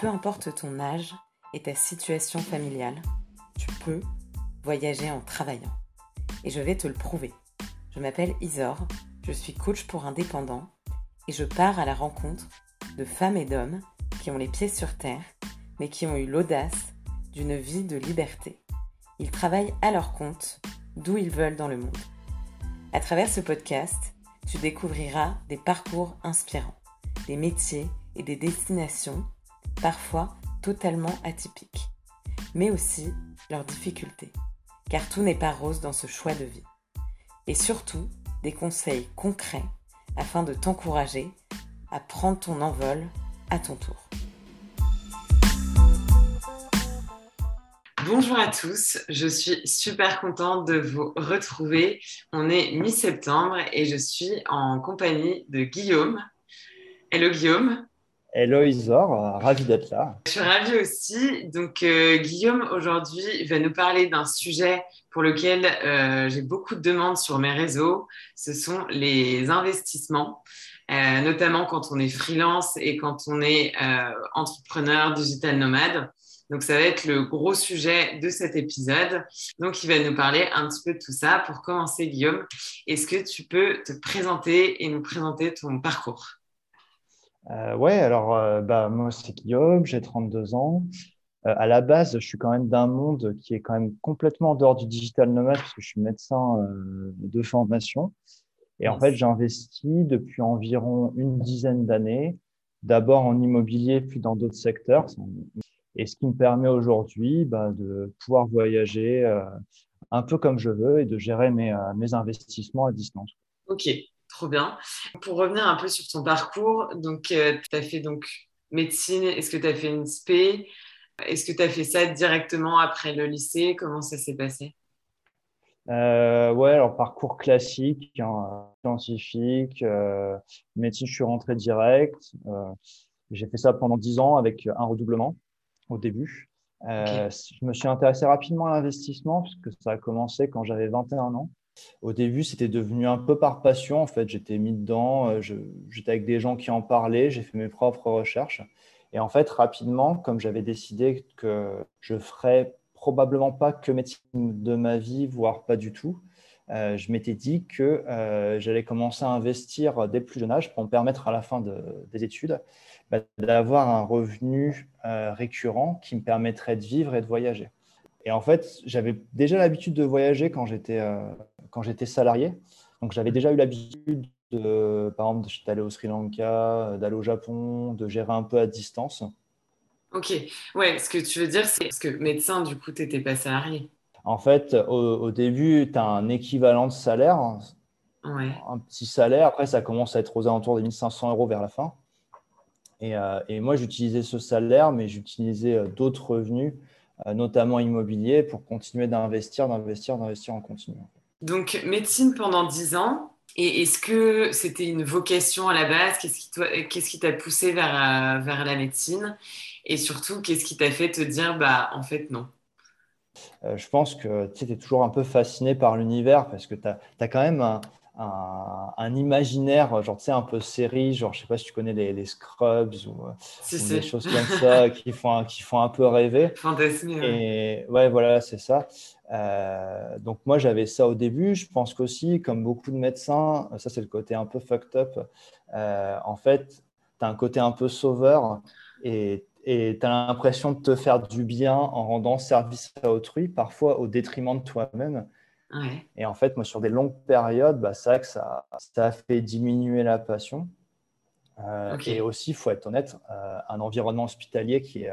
peu importe ton âge et ta situation familiale, tu peux voyager en travaillant. Et je vais te le prouver. Je m'appelle Isor, je suis coach pour indépendants et je pars à la rencontre de femmes et d'hommes qui ont les pieds sur terre, mais qui ont eu l'audace d'une vie de liberté. Ils travaillent à leur compte, d'où ils veulent dans le monde. À travers ce podcast, tu découvriras des parcours inspirants, des métiers et des destinations parfois totalement atypiques, mais aussi leurs difficultés, car tout n'est pas rose dans ce choix de vie. Et surtout, des conseils concrets afin de t'encourager à prendre ton envol à ton tour. Bonjour à tous, je suis super contente de vous retrouver. On est mi-septembre et je suis en compagnie de Guillaume. Hello Guillaume. Hello Isor, ravi d'être là. Je suis ravie aussi. Donc euh, Guillaume aujourd'hui va nous parler d'un sujet pour lequel euh, j'ai beaucoup de demandes sur mes réseaux. Ce sont les investissements, euh, notamment quand on est freelance et quand on est entrepreneur digital nomade. Donc ça va être le gros sujet de cet épisode. Donc il va nous parler un petit peu de tout ça. Pour commencer Guillaume, est-ce que tu peux te présenter et nous présenter ton parcours? Euh, ouais, alors euh, bah, moi c'est Guillaume, j'ai 32 ans. Euh, à la base, je suis quand même d'un monde qui est quand même complètement en dehors du digital nomade parce que je suis médecin de formation. Et en fait, j'ai investi depuis environ une dizaine d'années, d'abord en immobilier, puis dans d'autres secteurs. Et ce qui me permet aujourd'hui bah, de pouvoir voyager un peu comme je veux et de gérer mes, mes investissements à distance. Ok, Trop bien. Pour revenir un peu sur ton parcours, donc euh, tu as fait donc médecine, est-ce que tu as fait une spé Est-ce que tu as fait ça directement après le lycée? Comment ça s'est passé? Euh, ouais, alors parcours classique, hein, scientifique, euh, médecine, je suis rentré direct. Euh, j'ai fait ça pendant dix ans avec un redoublement au début. Je me suis intéressé rapidement à l'investissement parce que ça a commencé quand j'avais 21 ans. Au début, c'était devenu un peu par passion. En fait, j'étais mis dedans, euh, j'étais avec des gens qui en parlaient, j'ai fait mes propres recherches. Et en fait, rapidement, comme j'avais décidé que je ferais probablement pas que médecine de ma vie, voire pas du tout, euh, je m'étais dit que euh, j'allais commencer à investir dès plus jeune âge pour me permettre à la fin des études bah, d'avoir un revenu récurrent qui me permettrait de vivre et de voyager. Et en fait, j'avais déjà l'habitude de voyager quand j'étais quand j'étais salarié. Donc, j'avais déjà eu l'habitude, de, par exemple, d'aller au Sri Lanka, d'aller au Japon, de gérer un peu à distance. Ok, ouais, ce que tu veux dire, c'est que médecin, du coup, tu n'étais pas salarié. En fait, au, début, tu as un équivalent de salaire, un petit salaire. Après, ça commence à être aux alentours des 1500 euros vers la fin. Et, euh, et moi, j'utilisais ce salaire, mais j'utilisais euh, d'autres revenus, euh, notamment immobiliers, pour continuer d'investir, d'investir, d'investir en continu. Donc, médecine pendant 10 ans. Et est-ce que c'était une vocation à la base? Qu'est-ce qui t'a poussé vers, euh, vers la médecine? Et surtout, qu'est-ce qui t'a fait te dire, bah, en fait, non? Euh, Je pense que tu es toujours un peu fasciné par l'univers parce que tu as, quand même un, un, imaginaire, genre, tu sais, un peu série, genre, je sais pas si tu connais les, Scrubs ou, euh, des choses comme ça qui font, qui font un peu rêver. Fantasmé. Et ouais, voilà, c'est ça. Euh, donc moi j'avais ça au début. Je pense qu'aussi, comme beaucoup de médecins, ça c'est le côté un peu fucked up. Euh, en fait, tu as un côté un peu sauveur et tu as l'impression de te faire du bien en rendant service à autrui, parfois au détriment de toi-même. Et en fait, moi sur des longues périodes, bah, c'est vrai que ça, ça a fait diminuer la passion. Euh, et aussi, il faut être honnête, un environnement hospitalier qui est,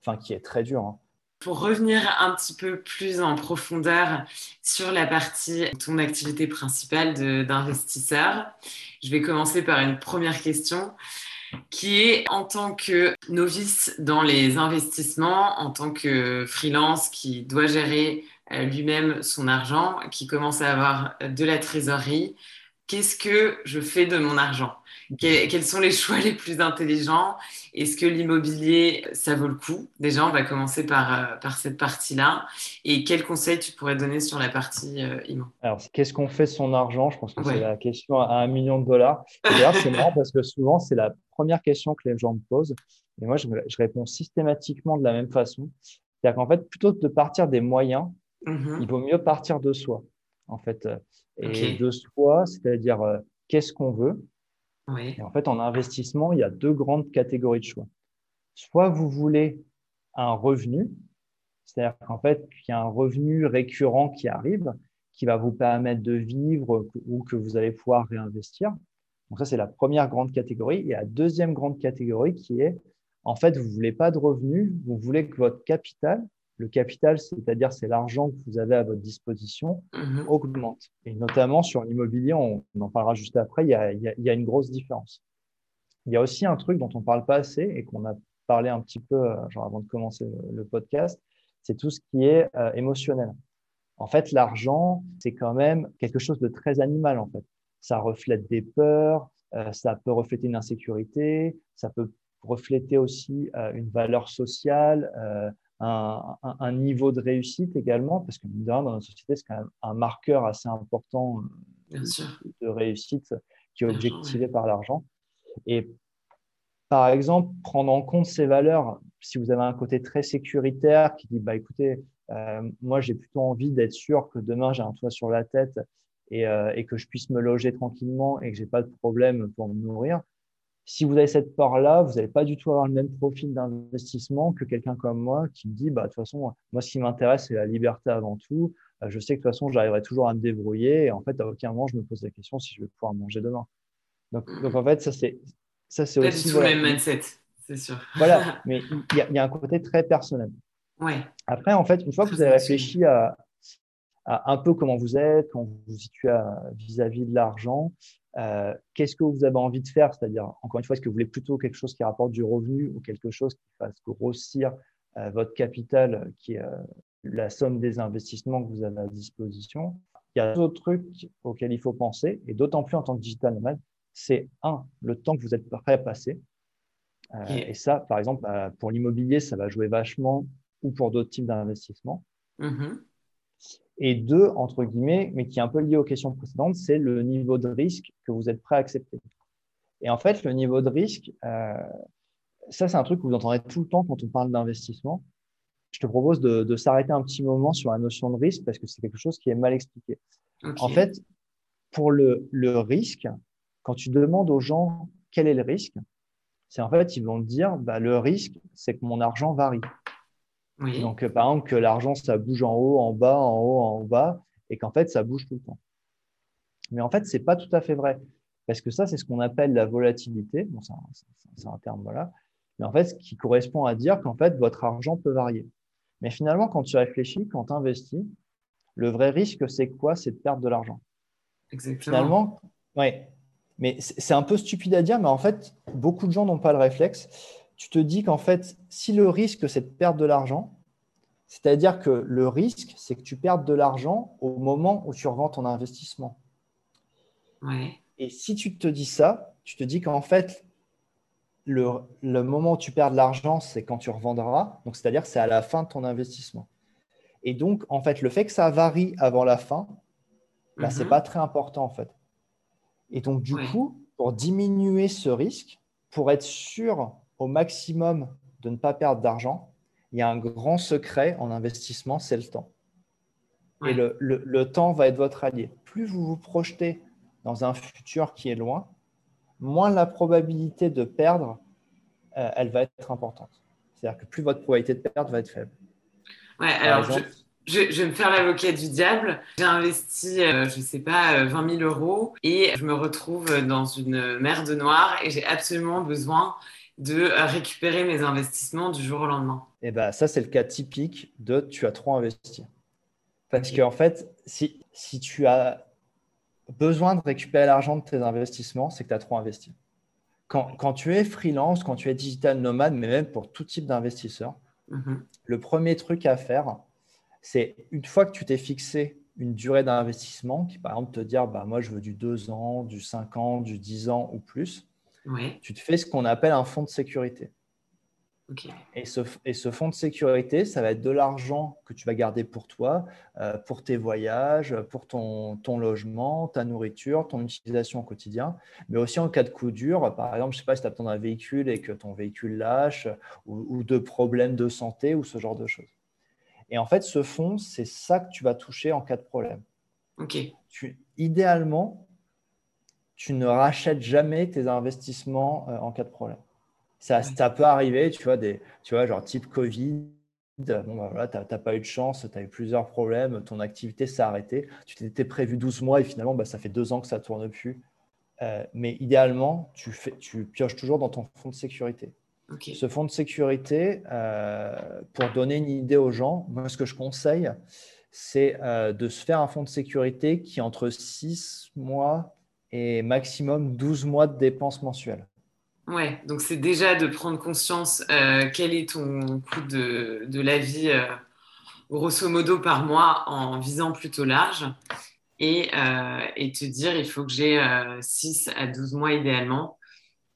enfin, qui est très dur. Hein. Pour revenir un petit peu plus en profondeur sur la partie de ton activité principale d'investisseur, je vais commencer par une première question qui est en tant que novice dans les investissements, en tant que freelance qui doit gérer euh, lui-même son argent, qui commence à avoir de la trésorerie, qu'est-ce que je fais de mon argent? Quels sont les choix les plus intelligents? Est-ce que l'immobilier, ça vaut le coup? Déjà, on va commencer par, euh, par cette partie-là. Et quels conseils tu pourrais donner sur la partie euh, immo? Alors, qu'est-ce qu'on fait de son argent? Je pense que c'est la question à un million de dollars. D'ailleurs, c'est marrant parce que souvent, c'est la première question que les gens me posent. Et moi, je, réponds systématiquement de la même façon. C'est-à-dire qu'en fait, plutôt que de partir des moyens, mm-hmm. il vaut mieux partir de soi. En fait, et de soi, c'est-à-dire euh, qu'est-ce qu'on veut? Et en fait, en investissement, il y a deux grandes catégories de choix. Soit vous voulez un revenu, c'est-à-dire qu'en fait, il y a un revenu récurrent qui arrive, qui va vous permettre de vivre ou que vous allez pouvoir réinvestir. Donc ça, c'est la première grande catégorie. Et la deuxième grande catégorie qui est, en fait, vous ne voulez pas de revenus, vous voulez que votre capital le capital, c'est-à-dire c'est l'argent que vous avez à votre disposition, mhm. augmente. Et notamment sur l'immobilier, on, en parlera juste après, il y, a, une grosse différence. Il y a aussi un truc dont on ne parle pas assez et qu'on a parlé un petit peu euh, genre avant de commencer le, podcast, c'est tout ce qui est euh, émotionnel. En fait, l'argent, c'est quand même quelque chose de très animal, en fait. Ça reflète des peurs, euh, ça peut refléter une insécurité, ça peut refléter aussi une valeur sociale, un, niveau de réussite également, parce que dans notre société, c'est quand même un marqueur assez important euh, de, réussite qui est objectivé par l'argent. Et par exemple, prendre en compte ces valeurs, si vous avez un côté très sécuritaire qui dit, bah, écoutez, euh, moi, j'ai plutôt envie d'être sûr que demain, j'ai un toit sur la tête et, euh, et, que je puisse me loger tranquillement et que j'ai pas de problème pour me nourrir, si vous avez cette part-là, vous n'allez pas du tout avoir le même profil d'investissement que quelqu'un comme moi qui me dit, bah, de toute façon, moi, ce qui m'intéresse, c'est la liberté avant tout. Euh, je sais que de toute façon, j'arriverai toujours à me débrouiller. Et en fait, à aucun moment, je me pose la question si je vais pouvoir manger demain. Donc, donc en fait, ça, c'est, ça, c'est aussi. Pas du tout le même mindset, c'est sûr. Voilà, mais il y, a un côté très personnel. Ouais. Après, en fait, une fois que vous avez réfléchi à, un peu comment vous êtes, quand vous vous situez vis-à-vis de l'argent, euh, qu'est-ce que vous avez envie de faire? C'est-à-dire, encore une fois, est-ce que vous voulez plutôt quelque chose qui rapporte du revenu ou quelque chose qui fasse grossir euh, votre capital, qui est euh, la somme des investissements que vous avez à disposition? Il y a d'autres trucs auxquels il faut penser, et d'autant plus en tant que digital nomade, c'est un, le temps que vous êtes prêt à passer. Et ça, par exemple, bah, pour l'immobilier, ça va jouer vachement, ou pour d'autres types d'investissements. Mm-hmm. Et deux, entre guillemets, mais qui est un peu lié aux questions précédentes, c'est le niveau de risque que vous êtes prêt à accepter. Et en fait, le niveau de risque, euh, ça, c'est un truc que vous entendrez tout le temps quand on parle d'investissement. Je te propose de, s'arrêter un petit moment sur la notion de risque parce que c'est quelque chose qui est mal expliqué. En fait, pour le, le, risque, quand tu demandes aux gens quel est le risque, c'est en fait, ils vont te dire, bah, le risque, c'est que mon argent varie. Donc, euh, par exemple, que l'argent, ça bouge en haut, en bas, en haut, en bas, et qu'en fait, ça bouge tout le temps. Mais en fait, ce n'est pas tout à fait vrai. Parce que ça, c'est ce qu'on appelle la volatilité. Bon, c'est un, terme, voilà. Mais en fait, ce qui correspond à dire qu'en fait, votre argent peut varier. Mais finalement, quand tu réfléchis, quand tu investis, le vrai risque, c'est quoi? C'est de perdre de l'argent. Exactement. Finalement, oui. Mais c'est un peu stupide à dire, mais en fait, beaucoup de gens n'ont pas le réflexe tu te dis qu'en fait, si le risque, c'est de perdre de l'argent, c'est-à-dire que le risque, c'est que tu perdes de l'argent au moment où tu revends ton investissement. Et si tu te dis ça, tu te dis qu'en fait, le, moment où tu perds de l'argent, c'est quand tu revendras. Donc, c'est-à-dire que c'est à la fin de ton investissement. Et donc, en fait, le fait que ça varie avant la fin, bah, ce n'est pas très important, en fait. Et donc, du coup, pour diminuer ce risque, pour être sûr au maximum de ne pas perdre d'argent, il y a un grand secret en investissement, c'est le temps. Et le, temps va être votre allié. Plus vous vous projetez dans un futur qui est loin, moins la probabilité de perdre, euh, elle va être importante. C'est-à-dire que plus votre probabilité de perdre va être faible. Ouais, alors je, vais me faire l'avocat du diable. J'ai investi, euh, je ne sais pas, 20 euh, 000 euros et je me retrouve dans une mer de noire et j'ai absolument besoin de récupérer mes investissements du jour au lendemain Et eh ben, ça, c'est le cas typique de tu as trop investi. Parce qu'en fait, si, si tu as besoin de récupérer l'argent de tes investissements, c'est que tu as trop investi. Quand, quand, tu es freelance, quand tu es digital nomade, mais même pour tout type d'investisseur, mhm. le premier truc à faire, c'est une fois que tu t'es fixé une durée d'investissement, qui par exemple te dire, bah, moi je veux du 2 ans, du 5 ans, du 10 ans ou plus, tu te fais ce qu'on appelle un fonds de sécurité. Et, ce, et, ce, fonds de sécurité, ça va être de l'argent que tu vas garder pour toi, euh, pour tes voyages, pour ton, ton, logement, ta nourriture, ton utilisation au quotidien, mais aussi en cas de coup dur. Par exemple, je ne sais pas si tu as besoin d'un véhicule et que ton véhicule lâche, ou, de problèmes de santé, ou ce genre de choses. Et en fait, ce fonds, c'est ça que tu vas toucher en cas de problème. Tu, idéalement, tu ne rachètes jamais tes investissements euh, en cas de problème. Ça, ça, peut arriver, tu vois, des, tu vois genre type Covid. Bon, bah voilà, tu n'as pas eu de chance, tu as eu plusieurs problèmes, ton activité s'est arrêtée. Tu t'étais prévu 12 mois et finalement, bah, ça fait deux ans que ça ne tourne plus. Euh, mais idéalement, tu, fais, tu pioches toujours dans ton fonds de sécurité. Ce fonds de sécurité, euh, pour donner une idée aux gens, moi, ce que je conseille, c'est euh, de se faire un fonds de sécurité qui entre 6 mois et maximum 12 mois de dépenses mensuelles. Ouais, donc c'est déjà de prendre conscience euh, quel est ton coût de, de la vie, euh, grosso modo par mois, en visant plutôt large, et, euh, et te dire il faut que j'ai 6 à 12 mois idéalement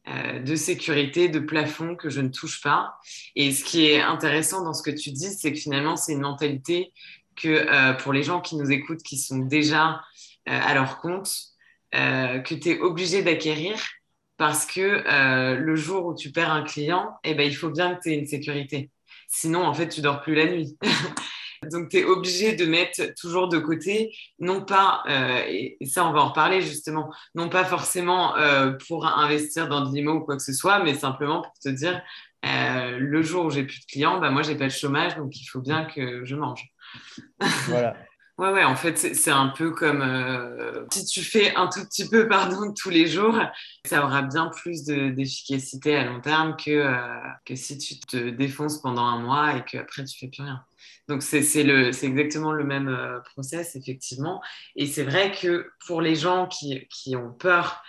de sécurité, de plafond que je ne touche pas. Et ce qui est intéressant dans ce que tu dis, c'est que finalement, c'est une mentalité que pour les gens qui nous écoutent, qui sont déjà à leur compte, que tu es obligé d'acquérir parce que euh, le jour où tu perds un client, eh ben, il faut bien que tu aies une sécurité. Sinon, en fait, tu dors plus la nuit. Donc, tu es obligé de mettre toujours de côté, non pas, euh, et, ça, on va en reparler justement, non pas forcément euh, pour investir dans de l'IMO ou quoi que ce soit, mais simplement pour te dire, le jour où j'ai plus de clients, bah, moi, j'ai pas de chômage, donc il faut bien que je mange. voilà. Ouais, ouais, en fait, c'est un peu comme euh, si tu fais un tout petit peu, pardon, tous les jours, ça aura bien plus d'efficacité à long terme que, euh, que si tu te défonces pendant un mois et qu'après tu fais plus rien. Donc, c'est exactement le même euh, process, effectivement. Et c'est vrai que pour les gens qui, qui ont peur,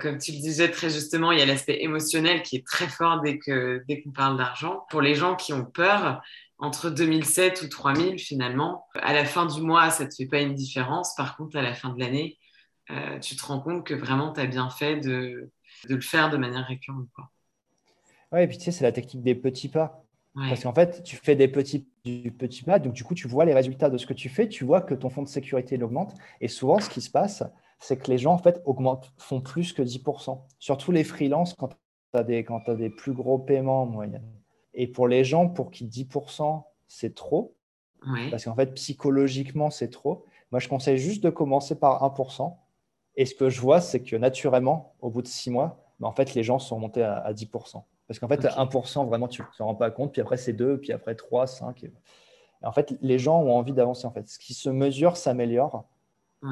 comme tu le disais très justement, il y a l'aspect émotionnel qui est très fort dès qu'on dès qu'on parle d'argent. Pour les gens qui ont peur, entre 2007 ou 3000 finalement. À la fin du mois, ça ne te fait pas une différence. Par contre, à la fin de l'année, euh, tu te rends compte que vraiment, tu as bien fait de, de, le faire de manière récurrente. Oui, et puis tu sais, c'est la technique des petits pas. Parce qu'en fait, tu fais des petits, du petit pas, donc du coup, tu vois les résultats de ce que tu fais, tu vois que ton fonds de sécurité augmente. Et souvent, ce qui se passe, c'est que les gens en fait augmentent, font plus que 10%. Surtout les freelances, quand tu as, as, des plus gros paiements en moyenne. Et pour les gens pour qui 10%, c'est trop, parce qu'en fait, psychologiquement, c'est trop, moi, je conseille juste de commencer par 1%. Et ce que je vois, c'est que naturellement, au bout de six mois, bah, en fait, les gens sont montés à, 10%. Parce qu'en fait, 1%, vraiment, tu ne te rends pas compte. Puis après, c'est 2, puis après 3, 5. Et... en fait, les gens ont envie d'avancer. En fait. Ce qui se mesure s'améliore.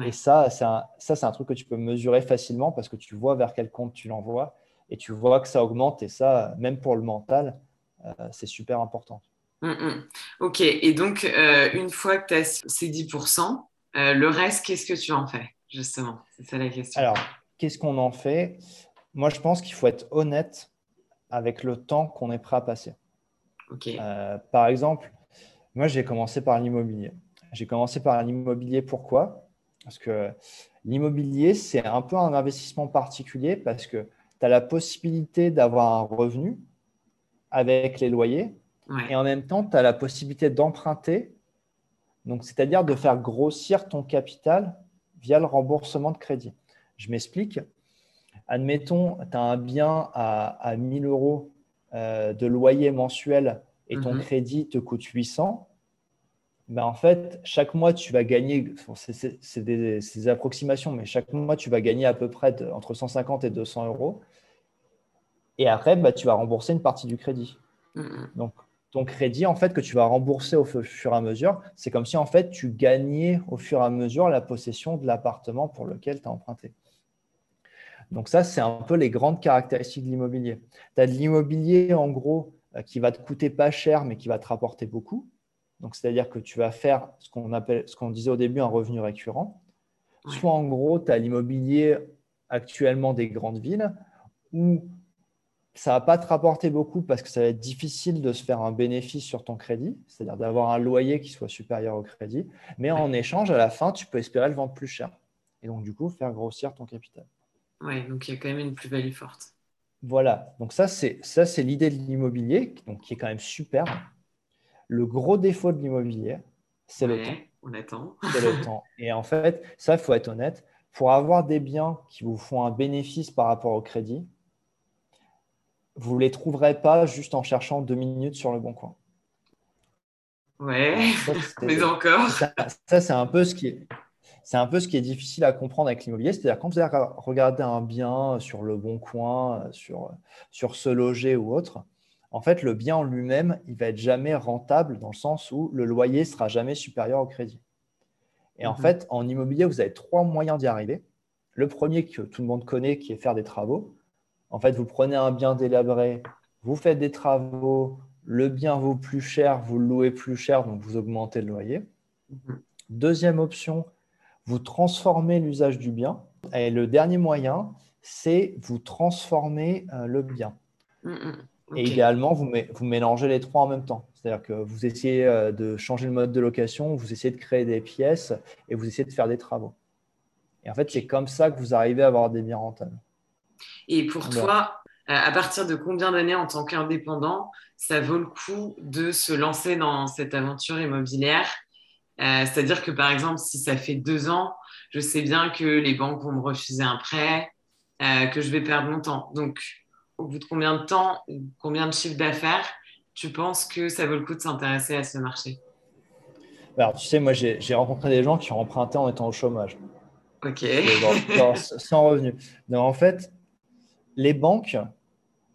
Et ça, c'est un, ça, c'est un truc que tu peux mesurer facilement parce que tu vois vers quel compte tu l'envoies et tu vois que ça augmente. Et ça, même pour le mental, c'est super important. Mm, mm. Ok, et donc euh, une fois que tu as ces 10%, euh, le reste, qu'est-ce que tu en fais justement? C'est ça la question. Alors, qu'est-ce qu'on en fait? Moi, je pense qu'il faut être honnête avec le temps qu'on est prêt à passer. Ok. par exemple, moi, j'ai commencé par l'immobilier. J'ai commencé par l'immobilier, pourquoi? Parce que l'immobilier, c'est un peu un investissement particulier parce que tu as la possibilité d'avoir un revenu avec les loyers. Et en même temps, tu as la possibilité d'emprunter, donc c'est-à-dire de faire grossir ton capital via le remboursement de crédit. Je m'explique. Admettons, tu as un bien à, à 1000 euros euh, de loyer mensuel et ton mhm. crédit te coûte 800. Ben en fait, chaque mois, tu vas gagner, c'est des, des, approximations, mais chaque mois, tu vas gagner à peu près entre 150 et 200 euros. Et après, bah, tu vas rembourser une partie du crédit. Donc, ton crédit, en fait, que tu vas rembourser au fur et à mesure, c'est comme si, en fait, tu gagnais au fur et à mesure la possession de l'appartement pour lequel tu as emprunté. Donc, ça, c'est un peu les grandes caractéristiques de l'immobilier. Tu as de l'immobilier, en gros, euh, qui va te coûter pas cher, mais qui va te rapporter beaucoup. Donc, c'est-à-dire que tu vas faire ce qu'on appelle, ce qu'on disait au début, un revenu récurrent. Soit, en gros, tu as l'immobilier actuellement des grandes villes, où ça ne va pas te rapporter beaucoup parce que ça va être difficile de se faire un bénéfice sur ton crédit, c'est-à-dire d'avoir un loyer qui soit supérieur au crédit. Mais en échange, à la fin, tu peux espérer le vendre plus cher. Et donc, du coup, faire grossir ton capital. Oui, donc il y a quand même une plus-value forte. Voilà, donc ça c'est ça c'est l'idée de l'immobilier, donc qui est quand même super. Le gros défaut de l'immobilier, c'est le temps. On attend. C'est le temps. Et en fait, ça, il faut être honnête, pour avoir des biens qui vous font un bénéfice par rapport au crédit, vous ne les trouverez pas juste en cherchant deux minutes sur le bon coin. Ouais, mais encore. Ça, c'est un peu ce qui est. C'est un peu ce qui est difficile à comprendre avec l'immobilier. C'est-à-dire, quand vous allez regarder un bien sur le bon coin, sur, sur se loger ou autre, en fait, le bien en lui-même, il va être jamais rentable dans le sens où le loyer sera jamais supérieur au crédit. Et en mhm. fait, en immobilier, vous avez trois moyens d'y arriver. Le premier que tout le monde connaît, qui est faire des travaux. En fait, vous prenez un bien délabré, vous faites des travaux, le bien vaut plus cher, vous le louez plus cher, donc vous augmentez le loyer. Mhm. Deuxième option, vous transformez l'usage du bien. Et le dernier moyen, c'est vous transformer euh, le bien. Mhm. Et idéalement, vous, vous, mélangez les trois en même temps. C'est-à-dire que vous essayez euh, de changer le mode de location, vous essayez de créer des pièces et vous essayez de faire des travaux. Et en fait, c'est comme ça que vous arrivez à avoir des biens rentables. Et pour toi, à partir de combien d'années en tant qu'indépendant, ça vaut le coup de se lancer dans cette aventure immobilière? Euh, C'est-à-dire que par exemple, si ça fait deux ans, je sais bien que les banques vont me refuser un prêt, euh, que je vais perdre mon temps. Donc, au bout de combien de temps, combien de chiffres d'affaires, tu penses que ça vaut le coup de s'intéresser à ce marché? Alors, tu sais, moi, j'ai rencontré des gens qui ont emprunté en étant au chômage. Ok. sans revenu. Donc, en fait, les banques,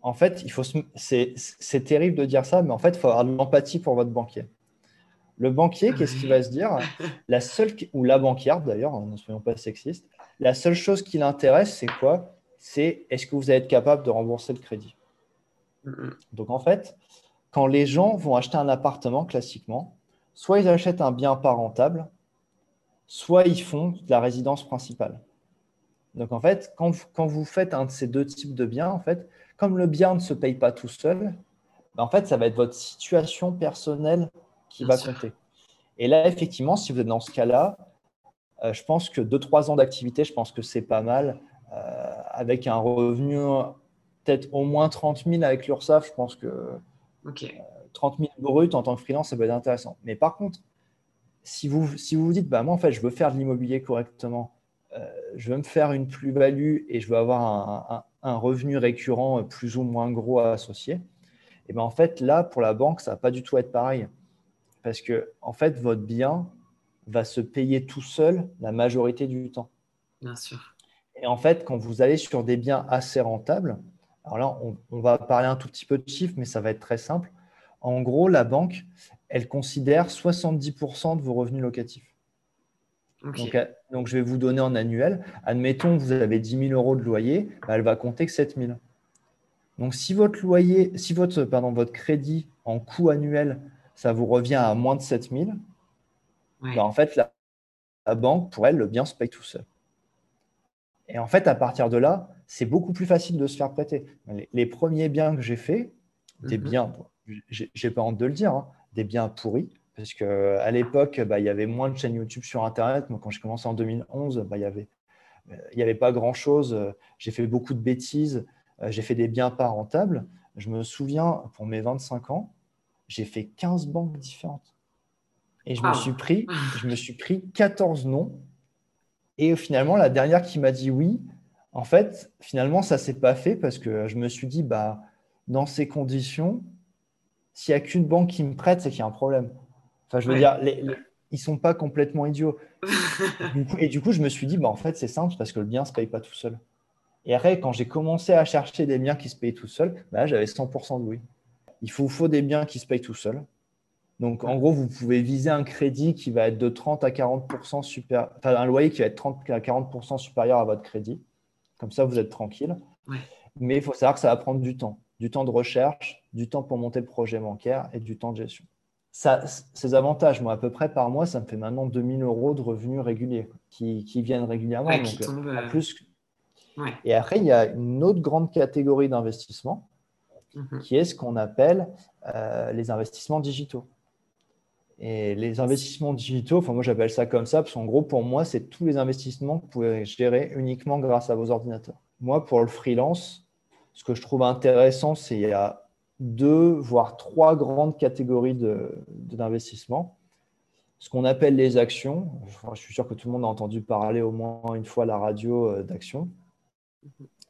en fait, il faut c'est terrible de dire ça, mais en fait, il faut avoir de l'empathie pour votre banquier. Le banquier, qu'est-ce qu'il va se dire? La seule, ou la banquière d'ailleurs, ne soyons pas sexistes, la seule chose qui l'intéresse, c'est quoi? C'est est-ce que vous allez être capable de rembourser le crédit? Donc en fait, quand les gens vont acheter un appartement classiquement, soit ils achètent un bien pas rentable, soit ils font de la résidence principale. Donc en fait, quand, vous faites un de ces deux types de biens, en fait, comme le bien ne se paye pas tout seul, ben, en fait, ça va être votre situation personnelle qui va compter. Et là, effectivement, si vous êtes dans ce cas-là, euh, je pense que 2-3 ans d'activité, je pense que c'est pas mal. Euh, avec un revenu peut-être au moins 30 000 avec l'URSSAF, je pense que 30 000 brut en tant que freelance, ça peut être intéressant. Mais par contre, si vous si vous, vous dites, bah, moi, en fait, je veux faire de l'immobilier correctement, je veux me faire une plus-value et je veux avoir un, revenu récurrent plus ou moins gros à associer, et ben en fait, là, pour la banque, ça va pas du tout être pareil. Parce que, en fait, votre bien va se payer tout seul la majorité du temps. Bien sûr. Et en fait, quand vous allez sur des biens assez rentables, alors là, on, va parler un tout petit peu de chiffres, mais ça va être très simple. En gros, la banque, elle considère 70% de vos revenus locatifs. Euh, donc, je vais vous donner en annuel. Admettons que vous avez 10 000 euros de loyer, bah, elle va compter que 7 000. Donc, si votre loyer, si votre, pardon, votre crédit en coût annuel, ça vous revient à moins de 7 000, bah, en fait, la, la banque, pour elle, le bien se paye tout seul. Et en fait, à partir de là, c'est beaucoup plus facile de se faire prêter. Les, premiers biens que j'ai faits, des mhm. biens, j'ai pas honte de le dire, hein, des biens pourris, parce qu'à l'époque, bah, il y avait moins de chaînes YouTube sur Internet. Moi, quand j'ai commencé en 2011, bah, il n'y avait, y avait pas grand-chose. J'ai fait beaucoup de bêtises. J'ai fait des biens pas rentables. Je me souviens, pour mes 25 ans, j'ai fait 15 banques différentes. Et je, me suis pris, je me suis pris 14 noms et finalement, la dernière qui m'a dit oui, en fait, finalement, ça ne s'est pas fait parce que je me suis dit, bah, dans ces conditions, s'il n'y a qu'une banque qui me prête, c'est qu'il y a un problème. Enfin, je veux dire, ils ne sont pas complètement idiots. et, du coup, je me suis dit, bah, en fait, c'est simple parce que le bien ne se paye pas tout seul. Et après, quand j'ai commencé à chercher des biens qui se payent tout seul, bah, j'avais 100% de oui. Il faut, faut des biens qui se payent tout seul. Donc, en gros, vous pouvez viser un crédit qui va être de 30 à 40 supérieur, enfin, un loyer qui va être 30 à 40% supérieur à votre crédit. Comme ça, vous êtes tranquille. Mais il faut savoir que ça va prendre du temps. Du temps de recherche, du temps pour monter le projet bancaire et du temps de gestion. Ça, ces avantages, moi, à peu près par mois, ça me fait maintenant 2000 euros de revenus réguliers qui, viennent régulièrement. Euh, plus... Et après, il y a une autre grande catégorie d'investissement mhm. qui est ce qu'on appelle euh, les investissements digitaux. Et les investissements digitaux, enfin moi j'appelle ça comme ça, parce qu'en gros pour moi c'est tous les investissements que vous pouvez gérer uniquement grâce à vos ordinateurs. Moi pour le freelance, ce que je trouve intéressant, c'est qu'il y a deux, voire trois grandes catégories d'investissement. ce qu'on appelle les actions. Je suis sûr que tout le monde a entendu parler au moins une fois la radio euh, d'actions.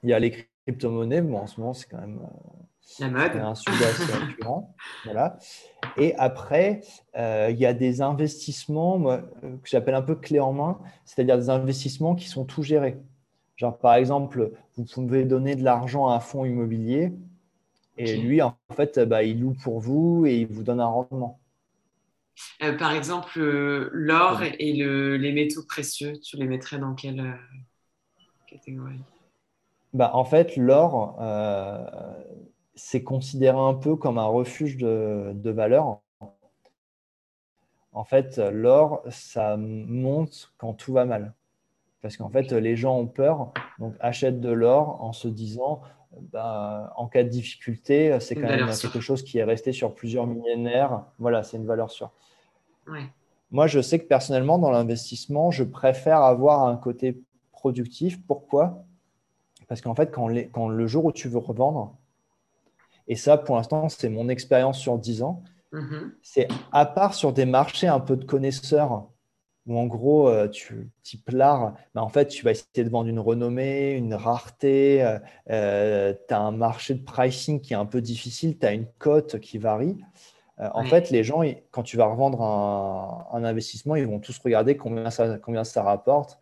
Il y a les crypto-monnaies, mais en ce moment, c'est quand même euh, un sujet assez récurrent. Voilà. Et après, euh, il y a des investissements que j'appelle un peu clés en main, c'est-à-dire des investissements qui sont tout gérés. Genre, par exemple, vous pouvez donner de l'argent à un fonds immobilier et lui, en fait, bah, il loue pour vous et il vous donne un rendement. Euh, par exemple, euh, l'or et les métaux précieux, tu les mettrais dans quelle euh, catégorie? Bah, En fait, l'or, c'est considéré un peu comme un refuge de, de valeur. En fait, l'or, ça monte quand tout va mal. Parce qu'en fait, les gens ont peur, donc achètent de l'or en se disant ben, en cas de difficulté, c'est quand même quelque chose qui est resté sur plusieurs millénaires. Voilà, c'est une valeur sûre. Moi, je sais que personnellement, dans l'investissement, je préfère avoir un côté productif. Pourquoi? Parce qu'en fait, quand, quand, le jour où tu veux revendre, et ça, pour l'instant, c'est mon expérience sur 10 ans, mm-hmm. c'est à part sur des marchés un peu de connaisseurs où en gros, euh, tu type l'art, en fait, tu vas essayer de vendre une renommée, une rareté, euh, euh, tu as un marché de pricing qui est un peu difficile, tu as une cote qui varie. En fait, les gens, quand tu vas revendre un, investissement, ils vont tous regarder combien ça, combien ça rapporte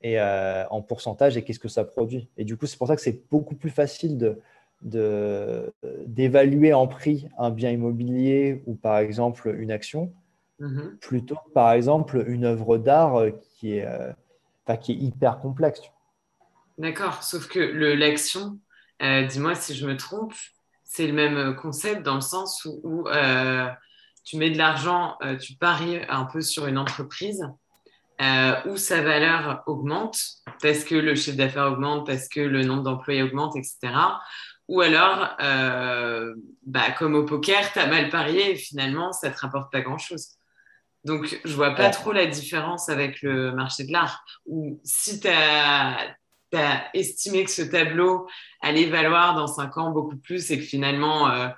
et en pourcentage et qu'est-ce que ça produit. Et du coup, c'est pour ça que c'est beaucoup plus facile de, d'évaluer en prix un bien immobilier ou par exemple une action Mhm. plutôt que par exemple une œuvre d'art euh, qui est, euh, qui est hyper complexe. D'accord, sauf que l'action, euh, dis-moi si je me trompe, c'est le même concept dans le sens où, tu mets de l'argent, tu paries un peu sur une entreprise où sa valeur augmente parce que le chiffre d'affaires augmente, parce que le nombre d'employés augmente, etc. Ou alors, bah, comme au poker, tu as mal parié et finalement, ça ne te rapporte pas grand-chose. Donc, je vois pas trop la différence avec le marché de l'art. Ou si tu as, estimé que ce tableau allait valoir dans cinq ans beaucoup plus et que finalement euh,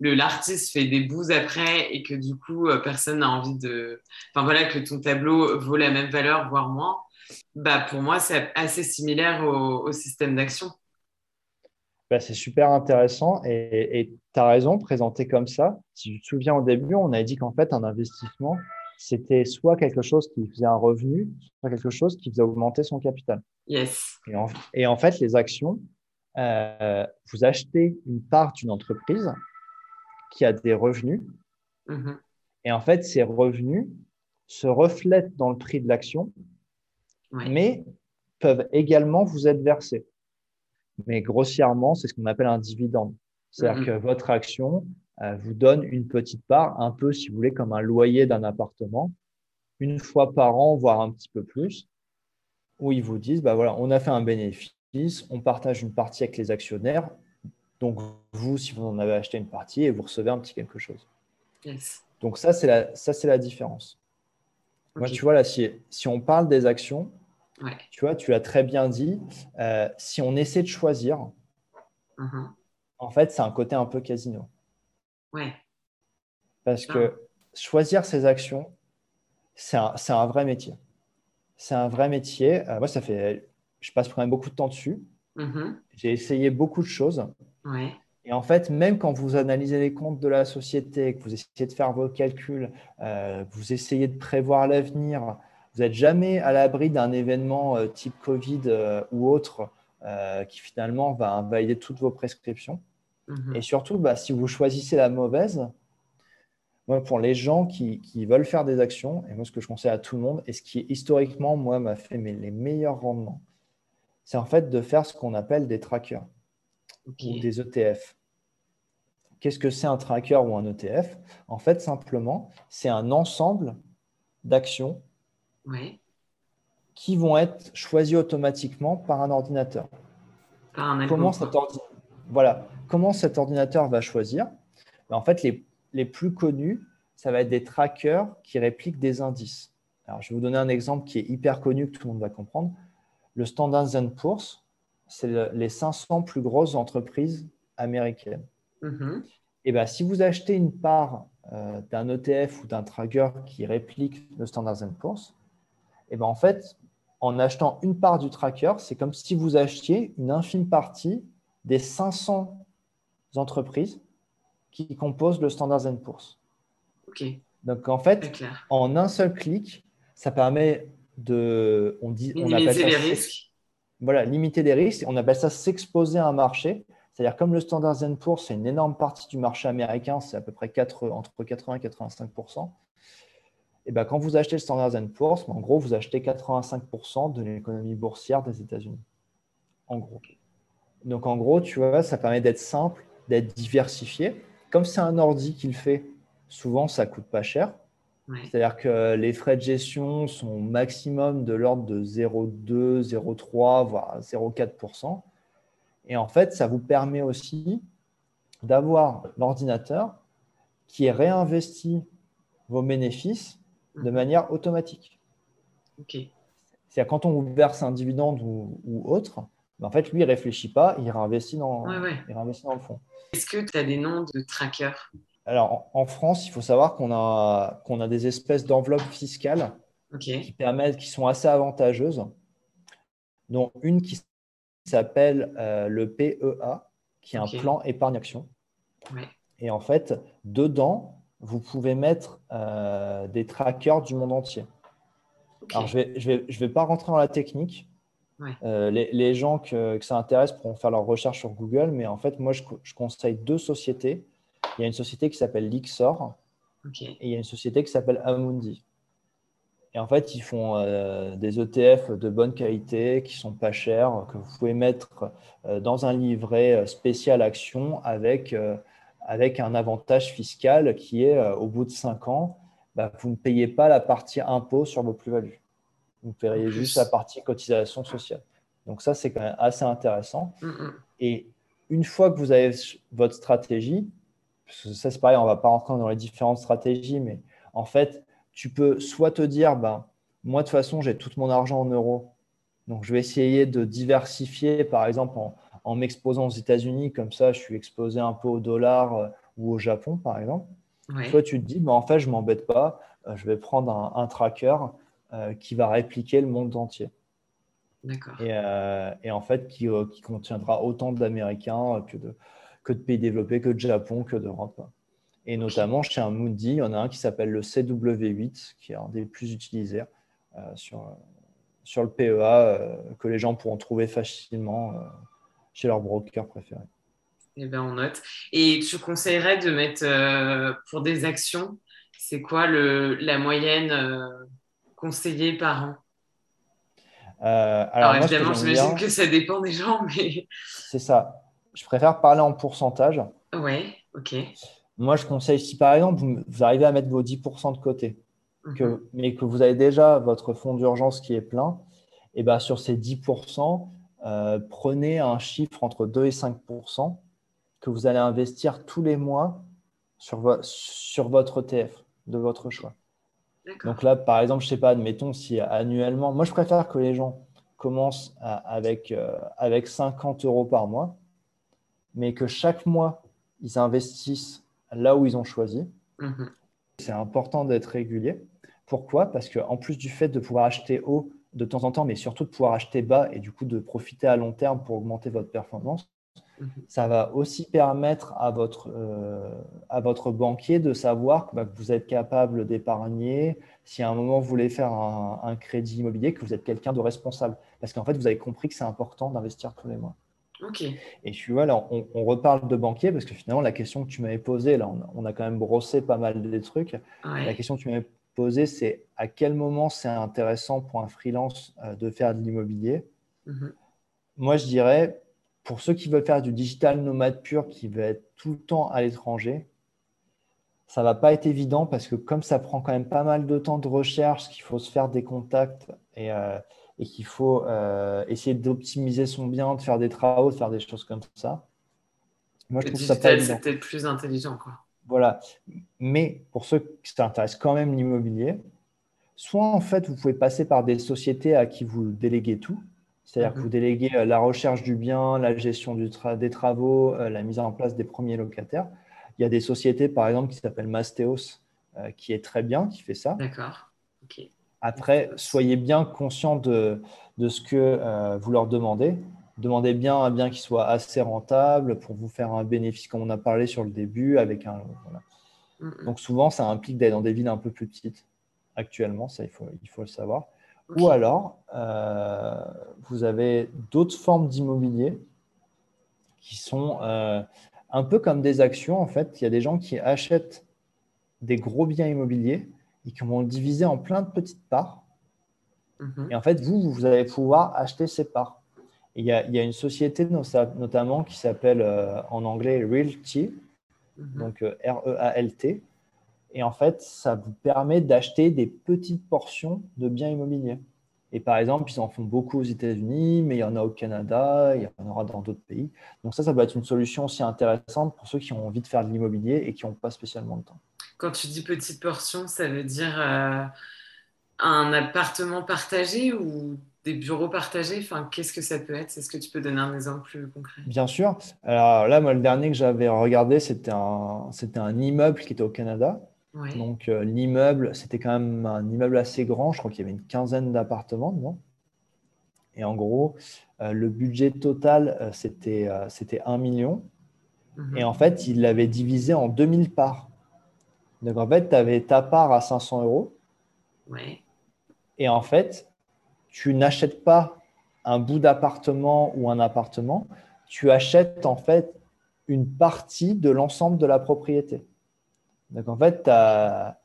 l'artiste fait des bouts après et que du coup euh, personne n'a envie de. Enfin voilà, que ton tableau vaut la même valeur, voire moins, bah, pour moi, c'est assez similaire au, système d'action. Bah, c'est super intéressant et tu as raison, présenté comme ça. Si tu te souviens au début, on a dit qu'en fait, un investissement, c'était soit quelque chose qui faisait un revenu, soit quelque chose qui faisait augmenter son capital. Yes. Et en, fait, les actions, euh, vous achetez une part d'une entreprise qui a des revenus. Mm-hmm. Et en fait, ces revenus se reflètent dans le prix de l'action, mais peuvent également vous être versés. Mais grossièrement, c'est ce qu'on appelle un dividende. C'est-à-dire mm-hmm. que votre action, vous donne une petite part, un peu, si vous voulez, comme un loyer d'un appartement, une fois par an, voire un petit peu plus, où ils vous disent, bah voilà, on a fait un bénéfice, on partage une partie avec les actionnaires, donc vous, si vous en avez acheté une partie, et vous recevez un petit quelque chose. Donc ça, c'est la, ça, c'est la différence. Moi, tu vois, là, si, si on parle des actions, tu vois, tu l'as très bien dit, euh, si on essaie de choisir, uh-huh. en fait, c'est un côté un peu casino. Ouais. Parce que choisir ses actions, c'est un, vrai métier. C'est un vrai métier. Euh, moi, ça fait, je passe quand même beaucoup de temps dessus. Mm-hmm. J'ai essayé beaucoup de choses. Et en fait, même quand vous analysez les comptes de la société, que vous essayez de faire vos calculs, euh, vous essayez de prévoir l'avenir, vous n'êtes jamais à l'abri d'un événement euh, type Covid ou autre qui finalement va invalider toutes vos prescriptions. Mhm. Et surtout, bah, si vous choisissez la mauvaise, moi, pour les gens qui, veulent faire des actions, et moi, ce que je conseille à tout le monde, et ce qui historiquement, moi, m'a fait les meilleurs rendements, c'est en fait de faire ce qu'on appelle des trackers ou des ETF. Qu'est-ce que c'est un tracker ou un ETF En fait, simplement, c'est un ensemble d'actions qui vont être choisies automatiquement par un ordinateur. Par un Comment cet ordinateur voilà, comment cet ordinateur va choisir ben, En fait, les, plus connus, ça va être des trackers qui répliquent des indices. Alors, je vais vous donner un exemple qui est hyper connu, que tout le monde va comprendre. Le Standard Poor's, c'est les 500 plus grosses entreprises américaines. Mhm. Et ben, si vous achetez une part euh, d'un ETF ou d'un tracker qui réplique le Standard Poor's, et ben, en fait, en achetant une part du tracker, c'est comme si vous achetiez une infime partie des 500 entreprises qui composent le Standard Poor's. Donc, en fait, en un seul clic, ça permet de. On dit, on appelle ça les risques. Voilà, limiter les risques. On appelle ça s'exposer à un marché. C'est-à-dire, comme le Standard Poor's, c'est une énorme partie du marché américain, c'est à peu près 4, entre 80 et 85 et ben, quand vous achetez le Standard Poor's, en gros, vous achetez 85 de l'économie boursière des États-Unis. En gros. Donc, en gros, tu vois, ça permet d'être simple, d'être diversifié. Comme c'est un ordi qui le fait, souvent, ça coûte pas cher. C'est-à-dire que les frais de gestion sont maximum de l'ordre de 0,2, 0,3, voire 0,4% et en fait, ça vous permet aussi d'avoir l'ordinateur qui est réinvesti vos bénéfices de mhm. manière automatique. C'est-à-dire quand on vous verse un dividende ou, autre, en fait, lui, il ne réfléchit pas, il réinvestit dans, Il réinvestit dans le fond. Est-ce que tu as des noms de trackers? Alors, en, France, il faut savoir qu'on a, qu'on a des espèces d'enveloppes fiscales qui permettent, qui sont assez avantageuses, dont une qui s'appelle euh, le PEA, qui est un plan épargne-action. Et en fait, dedans, vous pouvez mettre euh, des trackers du monde entier. Alors, je ne vais, je vais, je vais, pas rentrer dans la technique. Euh, les, les, gens que, que, ça intéresse pourront faire leur recherche sur Google, mais en fait, moi, je, je conseille deux sociétés. Il y a une société qui s'appelle Lixor et il y a une société qui s'appelle Amundi. Et en fait, ils font euh, des ETF de bonne qualité qui sont pas chers, que vous pouvez mettre euh, dans un livret spécial action avec, avec un avantage fiscal qui est au bout de 5 ans, bah, vous ne payez pas la partie impôt sur vos plus-values. Vous payez juste la partie cotisation sociale. Donc ça, c'est quand même assez intéressant. Mm, mm. Et une fois que vous avez votre stratégie, ça c'est pareil, on ne va pas rentrer dans les différentes stratégies, mais en fait, tu peux soit te dire, ben, moi de toute façon, j'ai tout mon argent en euros, donc je vais essayer de diversifier, par exemple, en, m'exposant aux États-Unis, comme ça, je suis exposé un peu au dollar euh, ou au Japon, par exemple. Soit tu te dis, ben, en fait, je ne m'embête pas, euh, je vais prendre un, tracker euh, qui va répliquer le monde entier. Et, et, en fait, qui, qui contiendra autant d'Américains que de, que de pays développés, que de Japon, que d'Europe. Et notamment chez un Mundi, il y en a un qui s'appelle le CW8, qui est un des plus utilisés euh, sur, sur le PEA, euh, que les gens pourront trouver facilement euh, chez leur broker préféré. Eh bien, on note. Et tu conseillerais de mettre pour des actions, c'est quoi le, la moyenne conseillée par an alors, évidemment, j'imagine que ça dépend des gens, mais. C'est ça. Je préfère parler en pourcentage. Oui, ok. Moi, je conseille, si par exemple, vous, arrivez à mettre vos 10% de côté, mhm. mais que vous avez déjà votre fonds d'urgence qui est plein, et eh ben, sur ces 10%, euh, prenez un chiffre entre 2 et 5% que vous allez investir tous les mois sur, sur votre ETF de votre choix. Donc là, par exemple, je ne sais pas, admettons si annuellement, moi je préfère que les gens commencent avec, euh, avec 50 euros par mois, mais que chaque mois, ils investissent là où ils ont choisi. Mhm. C'est important d'être régulier. Pourquoi? Parce qu'en plus du fait de pouvoir acheter haut de temps en temps, mais surtout de pouvoir acheter bas et du coup de profiter à long terme pour augmenter votre performance. Ça va aussi permettre à votre, euh, à votre banquier de savoir bah, que, vous êtes capable d'épargner, si à un moment vous voulez faire un, un crédit immobilier, que vous êtes quelqu'un de responsable. Parce qu'en fait, vous avez compris que c'est important d'investir tous les mois. Et tu vois, là, on, reparle de banquier parce que finalement, la question que tu m'avais posée, là, on, a quand même brossé pas mal des trucs. La question que tu m'avais posée, c'est à quel moment c'est intéressant pour un freelance euh, de faire de l'immobilier? Mhm. Moi, je dirais, pour ceux qui veulent faire du digital nomade pur, qui veut être tout le temps à l'étranger, ça va pas être évident parce que comme ça prend quand même pas mal de temps de recherche, qu'il faut se faire des contacts et, euh, et qu'il faut euh, essayer d'optimiser son bien, de faire des travaux, de faire des choses comme ça. Moi, je trouve ça pas C'est peut-être plus intelligent. Quoi. Voilà. Mais pour ceux qui s'intéressent quand même l'immobilier, soit en fait, vous pouvez passer par des sociétés à qui vous déléguez tout. C'est-à-dire que Mhm. vous déléguez euh, la recherche du bien, la gestion du tra- des travaux, euh, la mise en place des premiers locataires. Il y a des sociétés, par exemple, qui s'appellent Mastéos, euh, qui est très bien, qui fait ça. D'accord. Après, soyez bien conscient de, de ce que euh, vous leur demandez. Demandez bien un bien qui soit assez rentable pour vous faire un bénéfice, comme on a parlé sur le début. Avec un, voilà. Mhm. Donc souvent, ça implique d'aller dans des villes un peu plus petites. Actuellement, ça, il faut, il faut le savoir. Ou alors, euh, vous avez d'autres formes d'immobilier qui sont euh, un peu comme des actions. En fait, il y a des gens qui achètent des gros biens immobiliers et qui vont le diviser en plein de petites parts. Mhm. Et en fait, vous, vous allez pouvoir acheter ces parts. Il, y a, il y a une société no- notamment qui s'appelle euh, en anglais Realty, Mhm. donc euh, R-E-A-L-T. Et en fait, ça vous permet d'acheter des petites portions de biens immobiliers. Et par exemple, ils en font beaucoup aux États-Unis, mais il y en a au Canada, il y en aura dans d'autres pays. Donc ça, ça peut être une solution aussi intéressante pour ceux qui ont envie de faire de l'immobilier et qui n'ont pas spécialement le temps. Quand tu dis petite portion, ça veut dire euh, un appartement partagé ou des bureaux partagés? Enfin, qu'est-ce que ça peut être? Est-ce que tu peux donner un exemple plus concret? Bien sûr. Alors là, moi, le dernier que j'avais regardé, c'était un, c'était un immeuble qui était au Canada. Ouais. Donc euh, l'immeuble, c'était quand même un immeuble assez grand. Je crois qu'il y avait une quinzaine d'appartements dedans. Et en gros, euh, le budget total, euh, c'était c'était 1 million. Mhm. Et en fait, il l'avait divisé en 2000 parts. Donc en fait, tu avais ta part à 500 euros. Ouais. Et en fait, tu n'achètes pas un bout d'appartement ou un appartement, tu achètes en fait une partie de l'ensemble de la propriété. Donc en fait, t'as-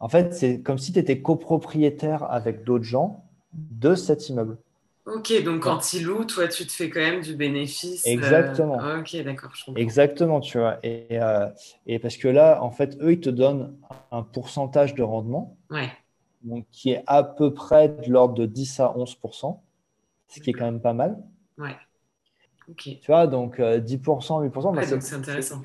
en fait c'est comme si tu étais copropriétaire avec d'autres gens de cet immeuble. Ok, donc quand ils louent, toi, tu te fais quand même du bénéfice. euh, Exactement. Ok, d'accord, je comprends. Exactement, tu vois. Et, euh, et parce que là, en fait, eux, ils te donnent un pourcentage de rendement Ouais. donc, qui est à peu près de l'ordre de 10 à 11% ce qui est quand même pas mal. Ouais. Ok. Tu vois, donc euh, 10%, 8%, bah, Ouais, donc c'est intéressant.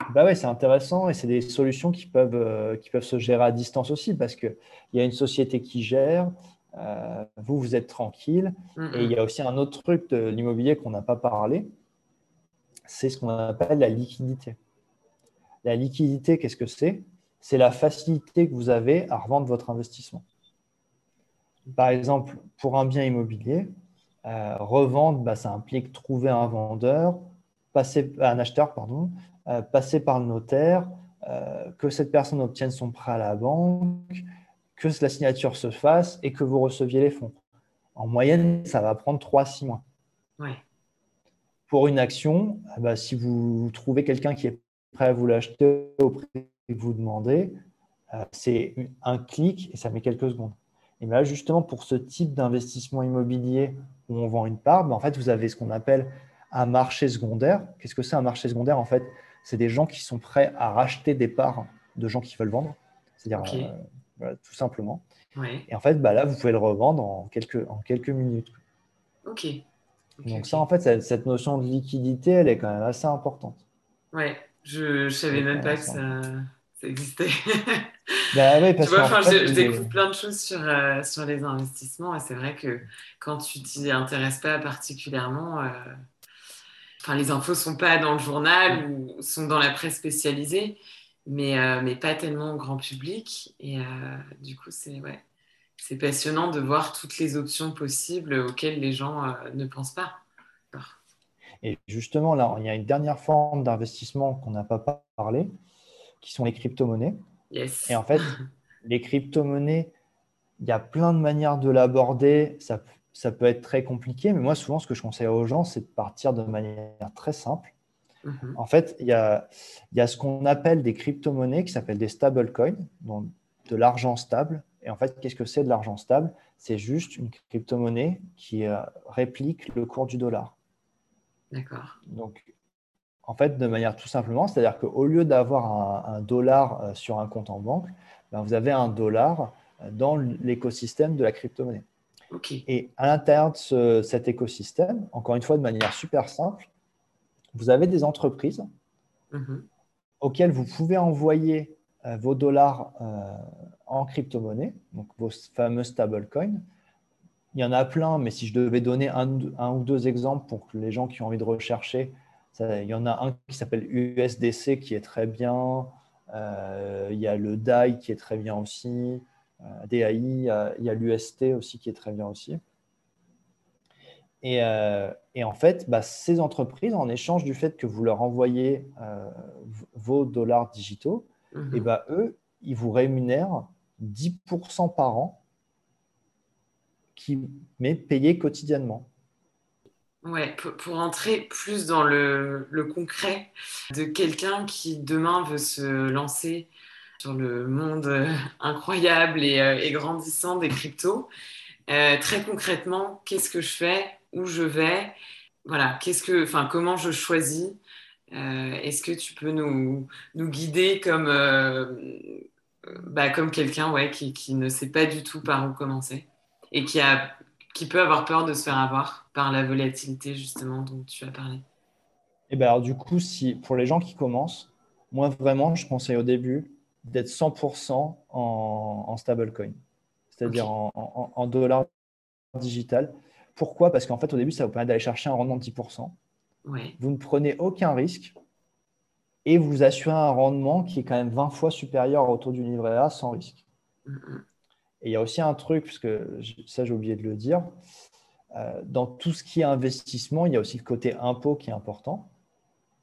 C'est- Bah ouais, c'est intéressant et c'est des solutions qui peuvent, euh, qui peuvent se gérer à distance aussi parce qu'il y a une société qui gère, euh, vous, vous êtes tranquille. Et il y a aussi un autre truc de l'immobilier qu'on n'a pas parlé, c'est ce qu'on appelle la liquidité. La liquidité, qu'est-ce que c'est? C'est la facilité que vous avez à revendre votre investissement. Par exemple, pour un bien immobilier, euh, revendre, bah, ça implique trouver un vendeur, passer, un acheteur, pardon, euh, passer par le notaire, euh, que cette personne obtienne son prêt à la banque, que la signature se fasse et que vous receviez les fonds. En moyenne, ça va prendre 3-6 mois. Ouais. Pour une action, eh ben, si vous trouvez quelqu'un qui est prêt à vous l'acheter au prix que vous demandez, euh, c'est un clic et ça met quelques secondes. Et bien là, justement, pour ce type d'investissement immobilier où on vend une part, ben, en fait, vous avez ce qu'on appelle un marché secondaire. Qu'est-ce que c'est un marché secondaire En fait, c'est des gens qui sont prêts à racheter des parts de gens qui veulent vendre. C'est-à-dire, euh, voilà, tout simplement. Ouais. Et en fait, bah là, vous pouvez le revendre en quelques, en quelques minutes. Ok. Ok, Donc ça, en fait, cette, notion de liquidité, elle est quand même assez importante. Ouais. Je, je savais même pas que ça, ça existait. Bah Tu parce vois, qu'en enfin, fait, je, je les- découvre plein de choses sur, euh, sur les investissements et c'est vrai que quand tu t'y intéresses pas particulièrement, euh, enfin, les infos sont pas dans le journal ou sont dans la presse spécialisée, mais, euh, mais pas tellement au grand public. Et euh, du coup, c'est ouais, c'est passionnant de voir toutes les options possibles auxquelles les gens euh, ne pensent pas. Et justement, là, il y a une dernière forme d'investissement qu'on n'a pas parlé, qui sont les crypto-monnaies. Yes. Et en fait, les crypto-monnaies, il y a plein de manières de l'aborder. Ça, ça peut être très compliqué, mais moi, souvent, ce que je conseille aux gens, c'est de partir de manière très simple. Mhm. En fait, il y a, il y a ce qu'on appelle des crypto-monnaies qui s'appellent des stablecoins, donc de l'argent stable. Et en fait, qu'est-ce que c'est de l'argent stable? C'est juste une crypto-monnaie qui euh, réplique le cours du dollar. D'accord. Donc, en fait, de manière tout simplement, c'est-à-dire qu'au lieu d'avoir un, un dollar euh, sur un compte en banque, ben, vous avez un dollar euh, dans l'écosystème de la crypto-monnaie. Et à l'intérieur de ce- cet écosystème, encore une fois, de manière super simple, vous avez des entreprises Mhm. auxquelles vous pouvez envoyer euh, vos dollars euh, en crypto-monnaie, donc vos fameux stablecoins. il y en a plein, mais si je devais donner un, ou deux exemples pour les gens qui ont envie de rechercher, il y en a un qui s'appelle USDC qui est très bien. Euh, il y a le DAI qui est très bien aussi. Euh, DAI, il y a, l'UST aussi qui est très bien aussi. Et, euh, en fait, bah, ces entreprises, en échange du fait que vous leur envoyez vos dollars digitaux, mhm. et bah, eux, ils vous rémunèrent 10% par an qui m'est payé quotidiennement. Ouais, pour, entrer plus dans le, concret de quelqu'un qui demain veut se lancer sur le monde euh, incroyable euh, et, grandissant des cryptos, euh, très concrètement, qu'est-ce que je fais, où je vais, voilà, qu'est-ce que, enfin, comment je choisis? Est-ce que tu peux nous, guider comme, bah, comme quelqu'un ouais, qui, ne sait pas du tout par où commencer et qui, a, qui peut avoir peur de se faire avoir par la volatilité justement dont tu as parlé? Eh bien alors du coup, si, pour les gens qui commencent, moi vraiment, je conseille au début d'être 100% en, en stablecoin, c'est-à-dire en, en, dollars digital. Pourquoi? Parce qu'en fait, au début, ça vous permet d'aller chercher un rendement de 10%. Vous ne prenez aucun risque et vous assurez un rendement qui est quand même 20 fois supérieur au taux du livret A sans risque. Mm. Et il y a aussi un truc, puisque ça j'ai oublié de le dire, euh, dans tout ce qui est investissement, il y a aussi le côté impôt qui est important.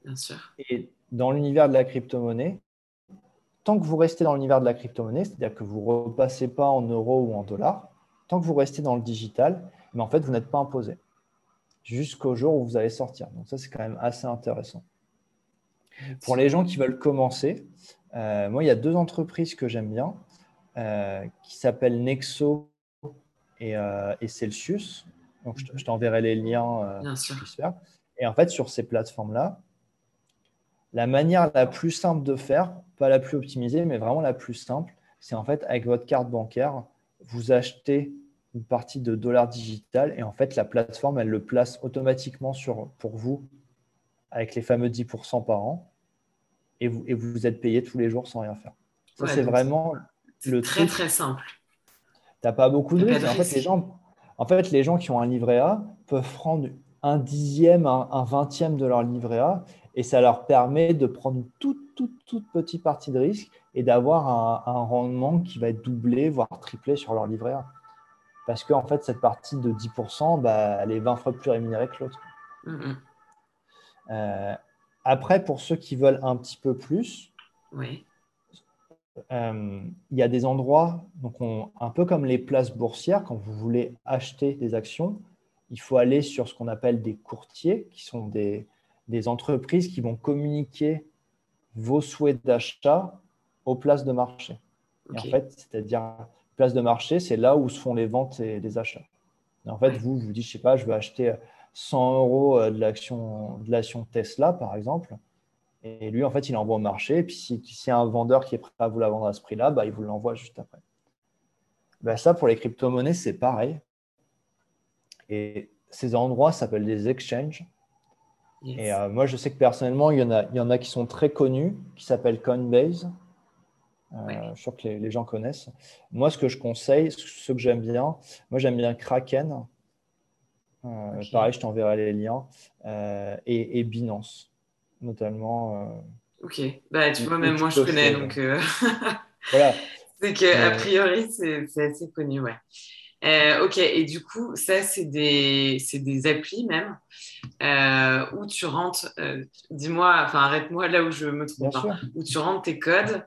Bien sûr. Et dans l'univers de la crypto-monnaie, tant que vous restez dans l'univers de la crypto-monnaie, c'est-à-dire que vous ne repassez pas en euros ou en dollars, tant que vous restez dans le digital, mais en fait, vous n'êtes pas imposé jusqu'au jour où vous allez sortir. Donc ça, c'est quand même assez intéressant. Pour les gens qui veulent commencer, euh, moi, il y a deux entreprises que j'aime bien. Euh, qui s'appelle Nexo et, euh, et, Celsius. Donc, je, t'enverrai les liens euh, faire. Et en fait, sur ces plateformes-là, la manière la plus simple de faire, pas la plus optimisée, mais vraiment la plus simple, c'est en fait avec votre carte bancaire, vous achetez une partie de dollars digital et en fait, la plateforme, elle le place automatiquement sur, pour vous avec les fameux 10% par an et vous, et vous êtes payé tous les jours sans rien faire. Ça, c'est vraiment le très très simple. Tu n'as pas beaucoup de risques. En fait, les gens, en fait, les gens qui ont un livret A peuvent prendre un dixième, un, vingtième de leur livret A et ça leur permet de prendre une toute, toute, toute petite partie de risque et d'avoir un, rendement qui va être doublé, voire triplé sur leur livret A. Parce qu'en en fait, cette partie de 10%, bah, elle est 20 fois plus rémunérée que l'autre. Mm-hmm. Euh, après, pour ceux qui veulent un petit peu plus, oui. Euh, il y a des endroits, donc un peu comme les places boursières, quand vous voulez acheter des actions, il faut aller sur ce qu'on appelle des courtiers, qui sont des, entreprises qui vont communiquer vos souhaits d'achat aux places de marché. en fait, c'est-à-dire, place de marché, c'est là où se font les ventes et les achats. en fait, vous, vous dites, je sais pas, je veux acheter 100 euros de l'action Tesla, par exemple. Et lui, en fait, il envoie au marché. Et puis, s'il y a un vendeur qui est prêt à vous la vendre à ce prix-là, bah, il vous l'envoie juste après. Bah, ça, pour les crypto-monnaies, c'est pareil. Et ces endroits s'appellent des exchanges. Et euh, moi, je sais que personnellement, il y, en a, il y en a qui sont très connus, qui s'appellent Coinbase. Euh, je suis sûr que les, gens connaissent. Moi, ce que je conseille, ce que j'aime bien, moi, j'aime bien Kraken. Euh, pareil, je t'enverrai les liens. et, Binance notamment. Ok, bah, tu vois, même moi je connais, donc voilà. c'est que a priori c'est assez connu, ouais. Euh, ok, et du coup, ça, c'est des, des applis même où tu rentres, dis-moi, enfin arrête-moi là où je me trompe, hein, où tu rentres tes codes.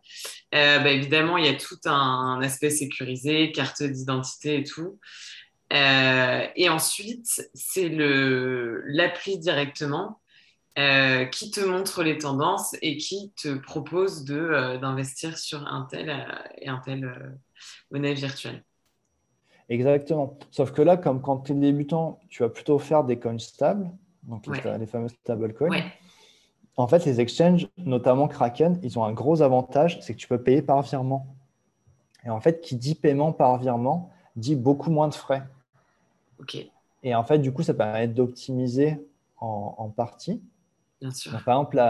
Bah, évidemment, il y a tout un, aspect sécurisé, carte d'identité et tout. et ensuite, c'est l'appli directement euh, qui te montre les tendances et qui te propose euh, d'investir sur un tel euh, et un tel monnaie virtuelle. Exactement. Sauf que là, comme quand tu es débutant, tu vas plutôt faire des coins stables, donc les, fameux stable coins. En fait, les exchanges, notamment Kraken, ils ont un gros avantage, c'est que tu peux payer par virement. Et en fait, qui dit paiement par virement, dit beaucoup moins de frais. Ok. Et en fait, du coup, ça permet d'optimiser en, en partie par exemple,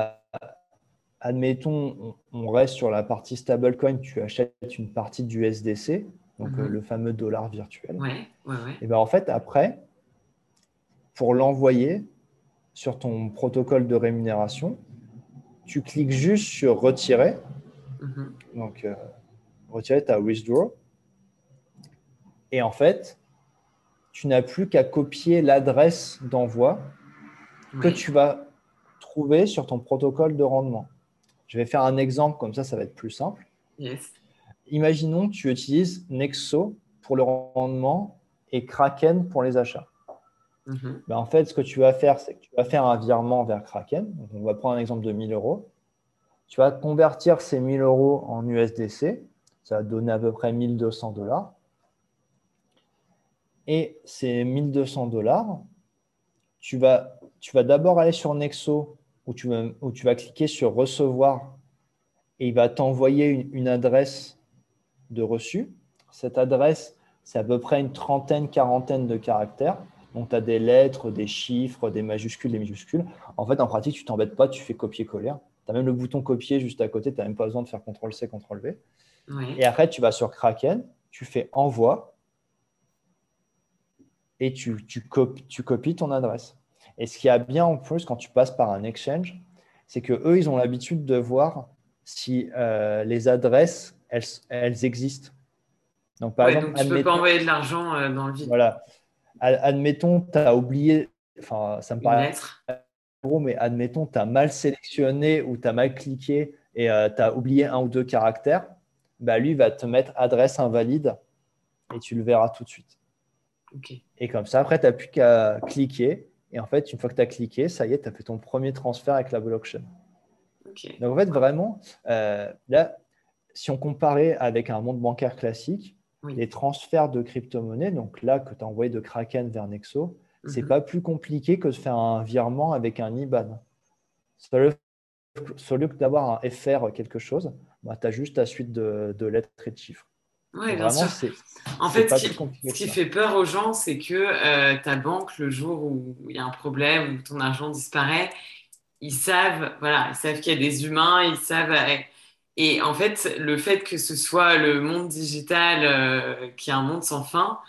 admettons, on, reste sur la partie stablecoin, tu achètes une partie du SDC donc Mhm. euh, le fameux dollar virtuel. Ouais, ouais, ouais. Et ben en fait, après, pour l'envoyer sur ton protocole de rémunération, tu cliques juste sur retirer. Mhm. Donc, euh, retirer, tu as withdraw. Et en fait, tu n'as plus qu'à copier l'adresse d'envoi que tu vas trouver sur ton protocole de rendement. Je vais faire un exemple, comme ça, ça va être plus simple. Yes. Imaginons que tu utilises Nexo pour le rendement et Kraken pour les achats. Mhm. Ben, en fait, ce que tu vas faire, c'est que tu vas faire un virement vers Kraken. Donc, on va prendre un exemple de 1000 euros. Tu vas convertir ces 1000 euros en USDC. Ça va donner à peu près 1200 dollars. Et ces 1200 dollars, tu vas, tu vas d'abord aller sur Nexo où tu, vas, où tu vas cliquer sur recevoir et il va t'envoyer une, une adresse de reçu. Cette adresse, c'est à peu près une trentaine, quarantaine de caractères. Donc, tu as des lettres, des chiffres, des majuscules, des minuscules. En fait, en pratique, tu t'embêtes pas, tu fais copier-coller. Tu as même le bouton copier juste à côté, tu n'as même pas besoin de faire CTRL-C, CTRL-V. Ouais. Et après, tu vas sur Kraken, tu fais envoi et tu, tu, copies, tu copies ton adresse. Et ce qui y a bien en plus quand tu passes par un exchange, c'est que eux, ils ont l'habitude de voir si euh, les adresses, elles, elles existent. Donc, par Ouais, exemple, donc tu peux admettons- pas envoyer de l'argent euh, dans le vide. voilà. Ad- Admettons, tu as oublié, enfin, ça me paraît gros, mais admettons, tu as mal sélectionné ou tu as mal cliqué et tu as oublié un ou deux caractères, bah, lui il va te mettre adresse invalide et tu le verras tout de suite. Ok. Et comme ça, après, tu n'as plus qu'à cliquer. Et en fait, une fois que tu as cliqué, ça y est, tu as fait ton premier transfert avec la blockchain. Donc en fait, vraiment, euh, là, si on comparait avec un monde bancaire classique, Oui. les transferts de crypto-monnaies, donc là que tu as envoyé de Kraken vers Nexo, c'est Mhm. pas plus compliqué que de faire un virement avec un IBAN. Sauf sauf que d'avoir un FR quelque chose, bah, tu as juste ta suite de, de lettres et de chiffres. Donc bien vraiment, sûr. En fait, ce qui, ce fait peur aux gens, c'est que euh, ta banque, le jour où il y a un problème, où ton argent disparaît, ils savent, voilà, ils savent qu'il y a des humains, ils savent. euh, Et en fait, le fait que ce soit le monde digital euh, qui est un monde sans fin,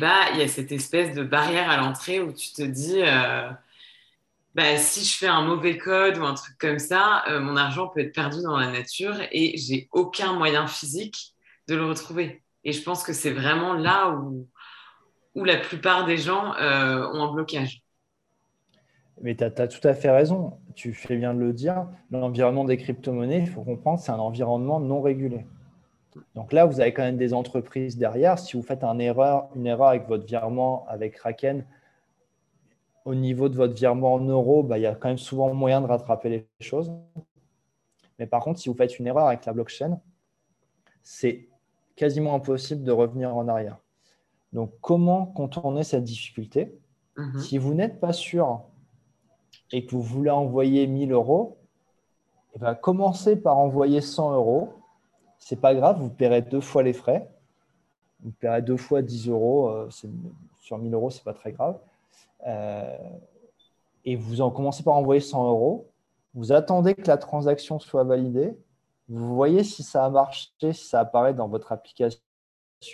bah, il y a cette espèce de barrière à l'entrée où tu te dis, euh, bah, si je fais un mauvais code ou un truc comme ça, euh, mon argent peut être perdu dans la nature et j'ai aucun moyen physique de le retrouver. Et je pense que c'est vraiment là où, où la plupart des gens ont un blocage. Mais tu as, tout à fait raison. Tu fais bien de le dire. L'environnement des crypto-monnaies, il faut comprendre, c'est un environnement non régulé. Donc là, vous avez quand même des entreprises derrière. Si vous faites un erreur, une erreur avec votre virement avec Kraken, au niveau de votre virement en euros, bah, il y a quand même souvent moyen de rattraper les choses. Mais par contre, si vous faites une erreur avec la blockchain, c'est quasiment impossible de revenir en arrière. Donc, comment contourner cette difficulté? Mhm. Si vous n'êtes pas sûr et que vous voulez envoyer 1000 euros, eh ben, commencez par envoyer 100 euros. C'est pas grave, vous paierez deux fois les frais. Vous paierez deux fois 10 euros. euh, sur 1000 euros, c'est pas très grave. Euh, et vous en commencez par envoyer 100 euros. Vous attendez que la transaction soit validée. Vous voyez si ça a marché, si ça apparaît dans votre application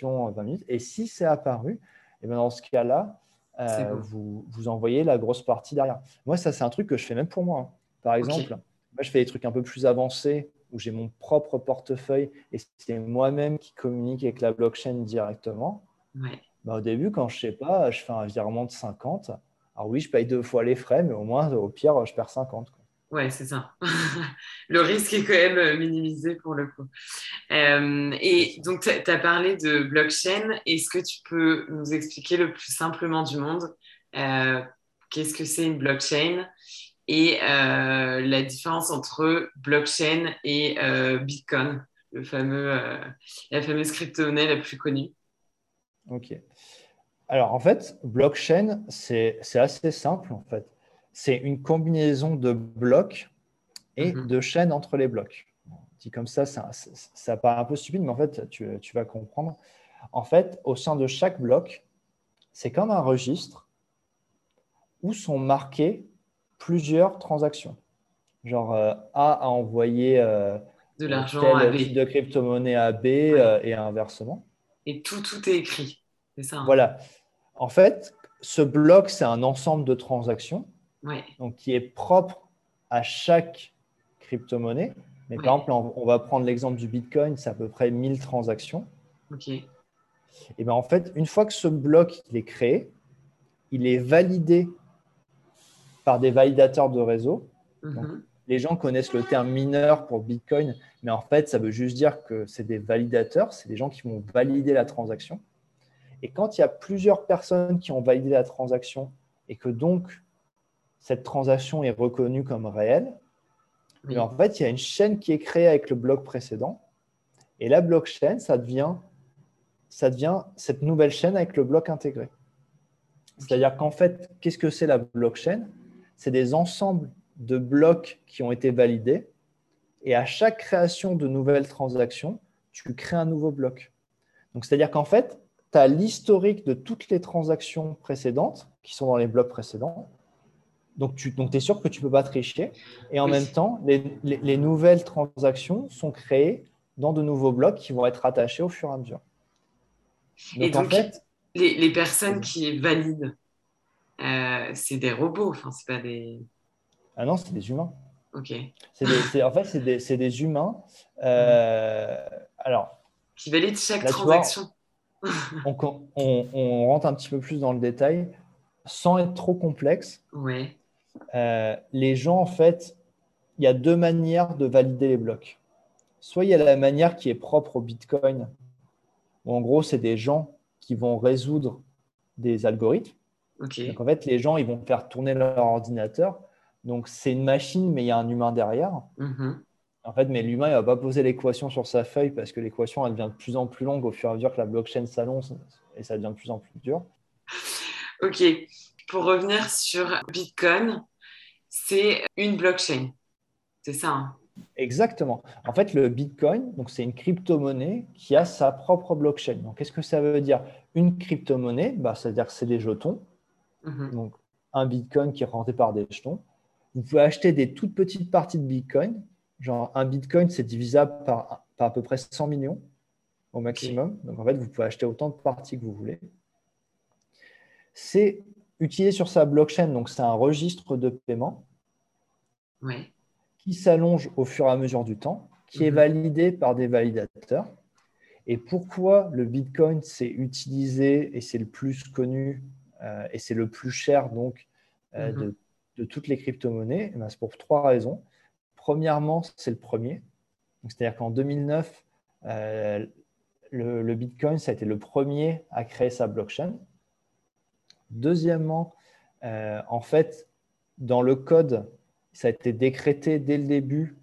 euh, 20 minutes. Et si c'est apparu, et bien dans ce cas-là, euh, vous, vous envoyez la grosse partie derrière. Moi, ça, c'est un truc que je fais même pour moi. hein. Par exemple, moi, je fais des trucs un peu plus avancés où j'ai mon propre portefeuille et c'est moi-même qui communique avec la blockchain directement. Ouais. Bah, au début, quand je sais pas, je fais un virement de 50. Alors oui, je paye deux fois les frais, mais au moins, au pire, je perds 50. quoi. Ouais, c'est ça. le risque est quand même euh, minimisé pour le coup. Euh, et donc, tu as parlé de blockchain. Est-ce que tu peux nous expliquer le plus simplement du monde euh, qu'est-ce que c'est une blockchain et euh, la différence entre blockchain et Bitcoin, le fameux, la fameuse crypto-monnaie la plus connue? Ok. Alors, en fait, blockchain, c'est assez simple, en fait. C'est une combinaison de blocs et Mhm. de chaînes entre les blocs. Dit comme ça, ça, ça- paraît un peu stupide, mais en fait, tu, tu vas comprendre. En fait, au sein de chaque bloc, c'est comme un registre où sont marquées plusieurs transactions. Genre, euh, A a envoyé euh, de l'argent à B. type de crypto-monnaie à B euh, et inversement. Et tout, tout est écrit. C'est ça. Hein. Voilà. En fait, ce bloc, c'est un ensemble de transactions donc, qui est propre à chaque crypto-monnaie. Mais par exemple, on, va prendre l'exemple du Bitcoin, c'est à peu près 1000 transactions. OK. Et bien en fait, une fois que ce bloc il est créé, il est validé par des validateurs de réseau. Mhm. les gens connaissent le terme mineur pour Bitcoin, mais en fait, ça veut juste dire que c'est des validateurs, c'est des gens qui vont valider la transaction. Et quand il y a plusieurs personnes qui ont validé la transaction et que donc cette transaction est reconnue comme réelle, en fait, il y a une chaîne qui est créée avec le bloc précédent. Et la blockchain, ça devient, ça devient cette nouvelle chaîne avec le bloc intégré. C'est-à-dire qu'en fait, qu'est-ce que c'est la blockchain? C'est des ensembles de blocs qui ont été validés. Et à chaque création de nouvelles transactions, tu crées un nouveau bloc. Donc, c'est-à-dire qu'en fait, tu as l'historique de toutes les transactions précédentes qui sont dans les blocs précédents. Donc, tu donc, es sûr que tu ne peux pas tricher. Et en même temps, les, nouvelles transactions sont créées dans de nouveaux blocs qui vont être attachés au fur et à mesure. Donc, et donc, en fait, les, personnes qui valident, euh, c'est des robots, enfin, c'est pas des. Ah non, c'est des humains. Ok. Des, en fait, c'est des, des, humains. Euh, alors. Qui valident chaque transaction. on, on, on, rentre un petit peu plus dans le détail sans être trop complexe. Ouais. Euh, les gens, en fait, il y a deux manières de valider les blocs. Soit il y a la manière qui est propre au Bitcoin, où en gros, c'est des gens qui vont résoudre des algorithmes. Donc en fait, les gens, ils vont faire tourner leur ordinateur. Donc c'est une machine, mais il y a un humain derrière. Mm-hmm. En fait, mais l'humain, il ne va pas poser l'équation sur sa feuille parce que l'équation, elle devient de plus en plus longue au fur et à mesure que la blockchain s'allonge et ça devient de plus en plus dur. Ok. Pour revenir sur Bitcoin, c'est une blockchain. C'est ça. Hein Exactement. En fait, le Bitcoin, donc c'est une crypto-monnaie qui a sa propre blockchain. Donc, qu'est-ce que ça veut dire? Une crypto-monnaie, bah, c'est-à-dire que c'est des jetons. Mhm. Donc, un Bitcoin qui est rentré par des jetons. Vous pouvez acheter des toutes petites parties de Bitcoin. Genre, un Bitcoin, c'est divisable par, à peu près 100 millions au maximum. Donc, en fait, vous pouvez acheter autant de parties que vous voulez. C'est utilisé sur sa blockchain, donc c'est un registre de paiement qui s'allonge au fur et à mesure du temps, qui est mhm. validé par des validateurs. Et pourquoi le Bitcoin s'est utilisé et c'est le plus connu euh, et c'est le plus cher donc euh, mhm. de, toutes les crypto-monnaies? Eh ben, C'est pour trois raisons. Premièrement, c'est le premier. C'est-à-dire qu'en 2009, euh, le, le, Bitcoin, ça a été le premier à créer sa blockchain. Deuxièmement, euh, en fait, dans le code, ça a été décrété dès le début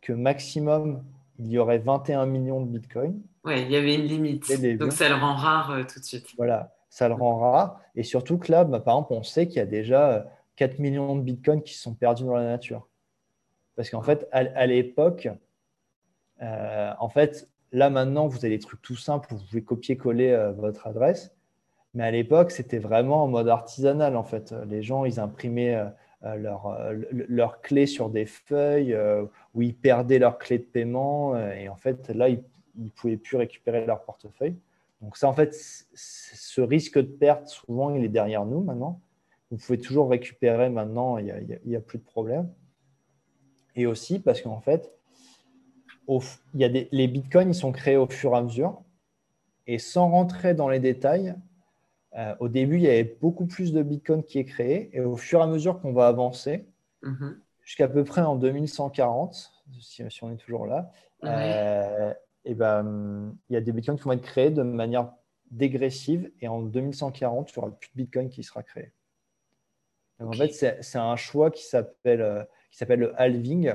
que maximum, il y aurait 21 millions de bitcoins. Oui, il y avait une limite. Donc ça le rend rare euh, tout de suite. Voilà, ça le rend rare. Et surtout que là, bah, par exemple, on sait qu'il y a déjà 4 euh, millions de bitcoins qui sont perdus dans la nature. Parce qu'en fait, à, l'époque, en fait, là maintenant, vous avez des trucs tout simples, vous pouvez copier-coller votre adresse. Mais à l'époque, c'était vraiment en mode artisanal, en fait. Les gens, ils imprimaient euh, leurs leur clés sur des feuilles euh, où ils perdaient leurs clés de paiement. Euh, et en fait, là, ils ne pouvaient plus récupérer leur portefeuille. Donc ça, en fait, ce risque de perte, souvent, il est derrière nous maintenant. Vous pouvez toujours récupérer maintenant, il n'y a, plus de problème. Et aussi parce qu'en fait, y a les bitcoins, ils sont créés au fur et à mesure. Et sans rentrer dans les détails, euh, au début, il y avait beaucoup plus de Bitcoin qui est créé. Et au fur et à mesure qu'on va avancer, mhm. jusqu'à peu près en 2140, si, on est toujours là, euh, et ben, il y a des Bitcoins qui vont être créés de manière dégressive. Et en 2140, il n'y aura plus de Bitcoin qui sera créé. En fait, c'est un choix qui s'appelle euh, le halving.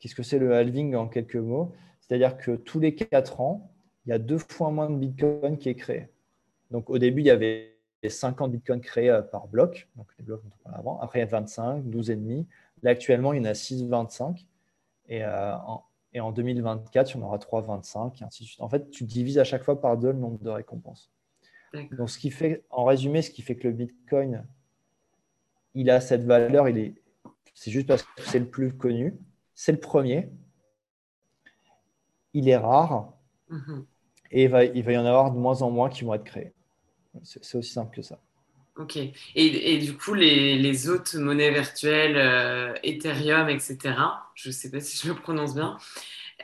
Qu'est-ce que c'est le halving en quelques mots? C'est-à-dire que tous les 4 ans, il y a deux fois moins de Bitcoin qui est créé. Donc au début, il y avait 50 bitcoins créés euh, par bloc, donc les blocs dont on avant. Après, il y a 25, 12,5. Là, actuellement, il y en a 6,25. Et, euh, en, et en 2024, il y en aura 3,25, et ainsi de suite. En fait, tu divises à chaque fois par deux le nombre de récompenses. Donc, ce qui fait, en résumé, ce qui fait que le bitcoin, il a cette valeur, il est, c'est juste parce que c'est le plus connu. C'est le premier. Il est rare. Mhm. et il va, il va y en avoir de moins en moins qui vont être créés. C'est aussi simple que ça. Ok. Et, et du coup, les, les, autres monnaies virtuelles, euh, Ethereum, etc., je ne sais pas si je le prononce bien,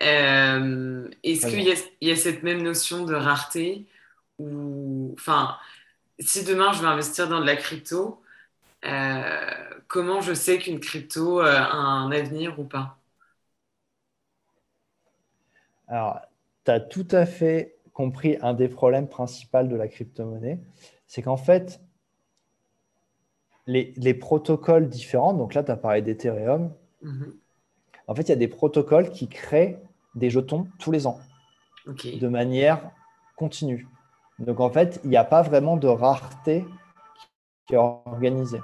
euh, est-ce qu'il y, y, a cette même notion de rareté ou, Enfin, si demain je veux investir dans de la crypto, euh, comment je sais qu'une crypto a un avenir ou pas? Alors, tu as tout à fait compris un des problèmes principaux de la crypto-monnaie, c'est qu'en fait, les, protocoles différents, donc là, tu as parlé d'Ethereum, mhm. en fait, il y a des protocoles qui créent des jetons tous les ans, de manière continue. Donc, en fait, il n'y a pas vraiment de rareté qui est organisée.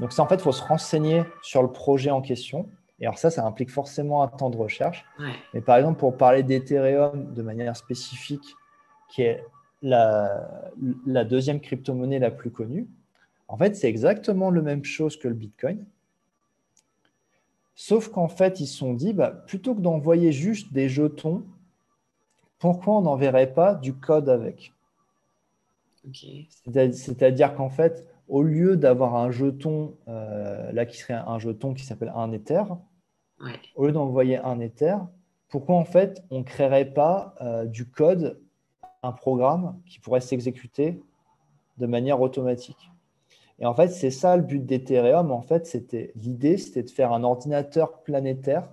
Donc, ça, en fait, il faut se renseigner sur le projet en question. Et alors ça, ça implique forcément un temps de recherche. Mais par exemple, pour parler d'Ethereum de manière spécifique, qui est la, la deuxième crypto-monnaie la plus connue, en fait, c'est exactement la même chose que le Bitcoin. Sauf qu'en fait, ils se sont dit, bah, plutôt que d'envoyer juste des jetons, pourquoi on n'enverrait pas du code avec? C'est-à-dire qu'en fait, au lieu d'avoir un jeton, euh, là qui serait un jeton qui s'appelle un Ether, au lieu d'envoyer un Ether, pourquoi en fait on ne créerait pas euh, du code, un programme qui pourrait s'exécuter de manière automatique? Et en fait, c'est ça le but d'Ethereum. En fait, c'était l'idée, c'était de faire un ordinateur planétaire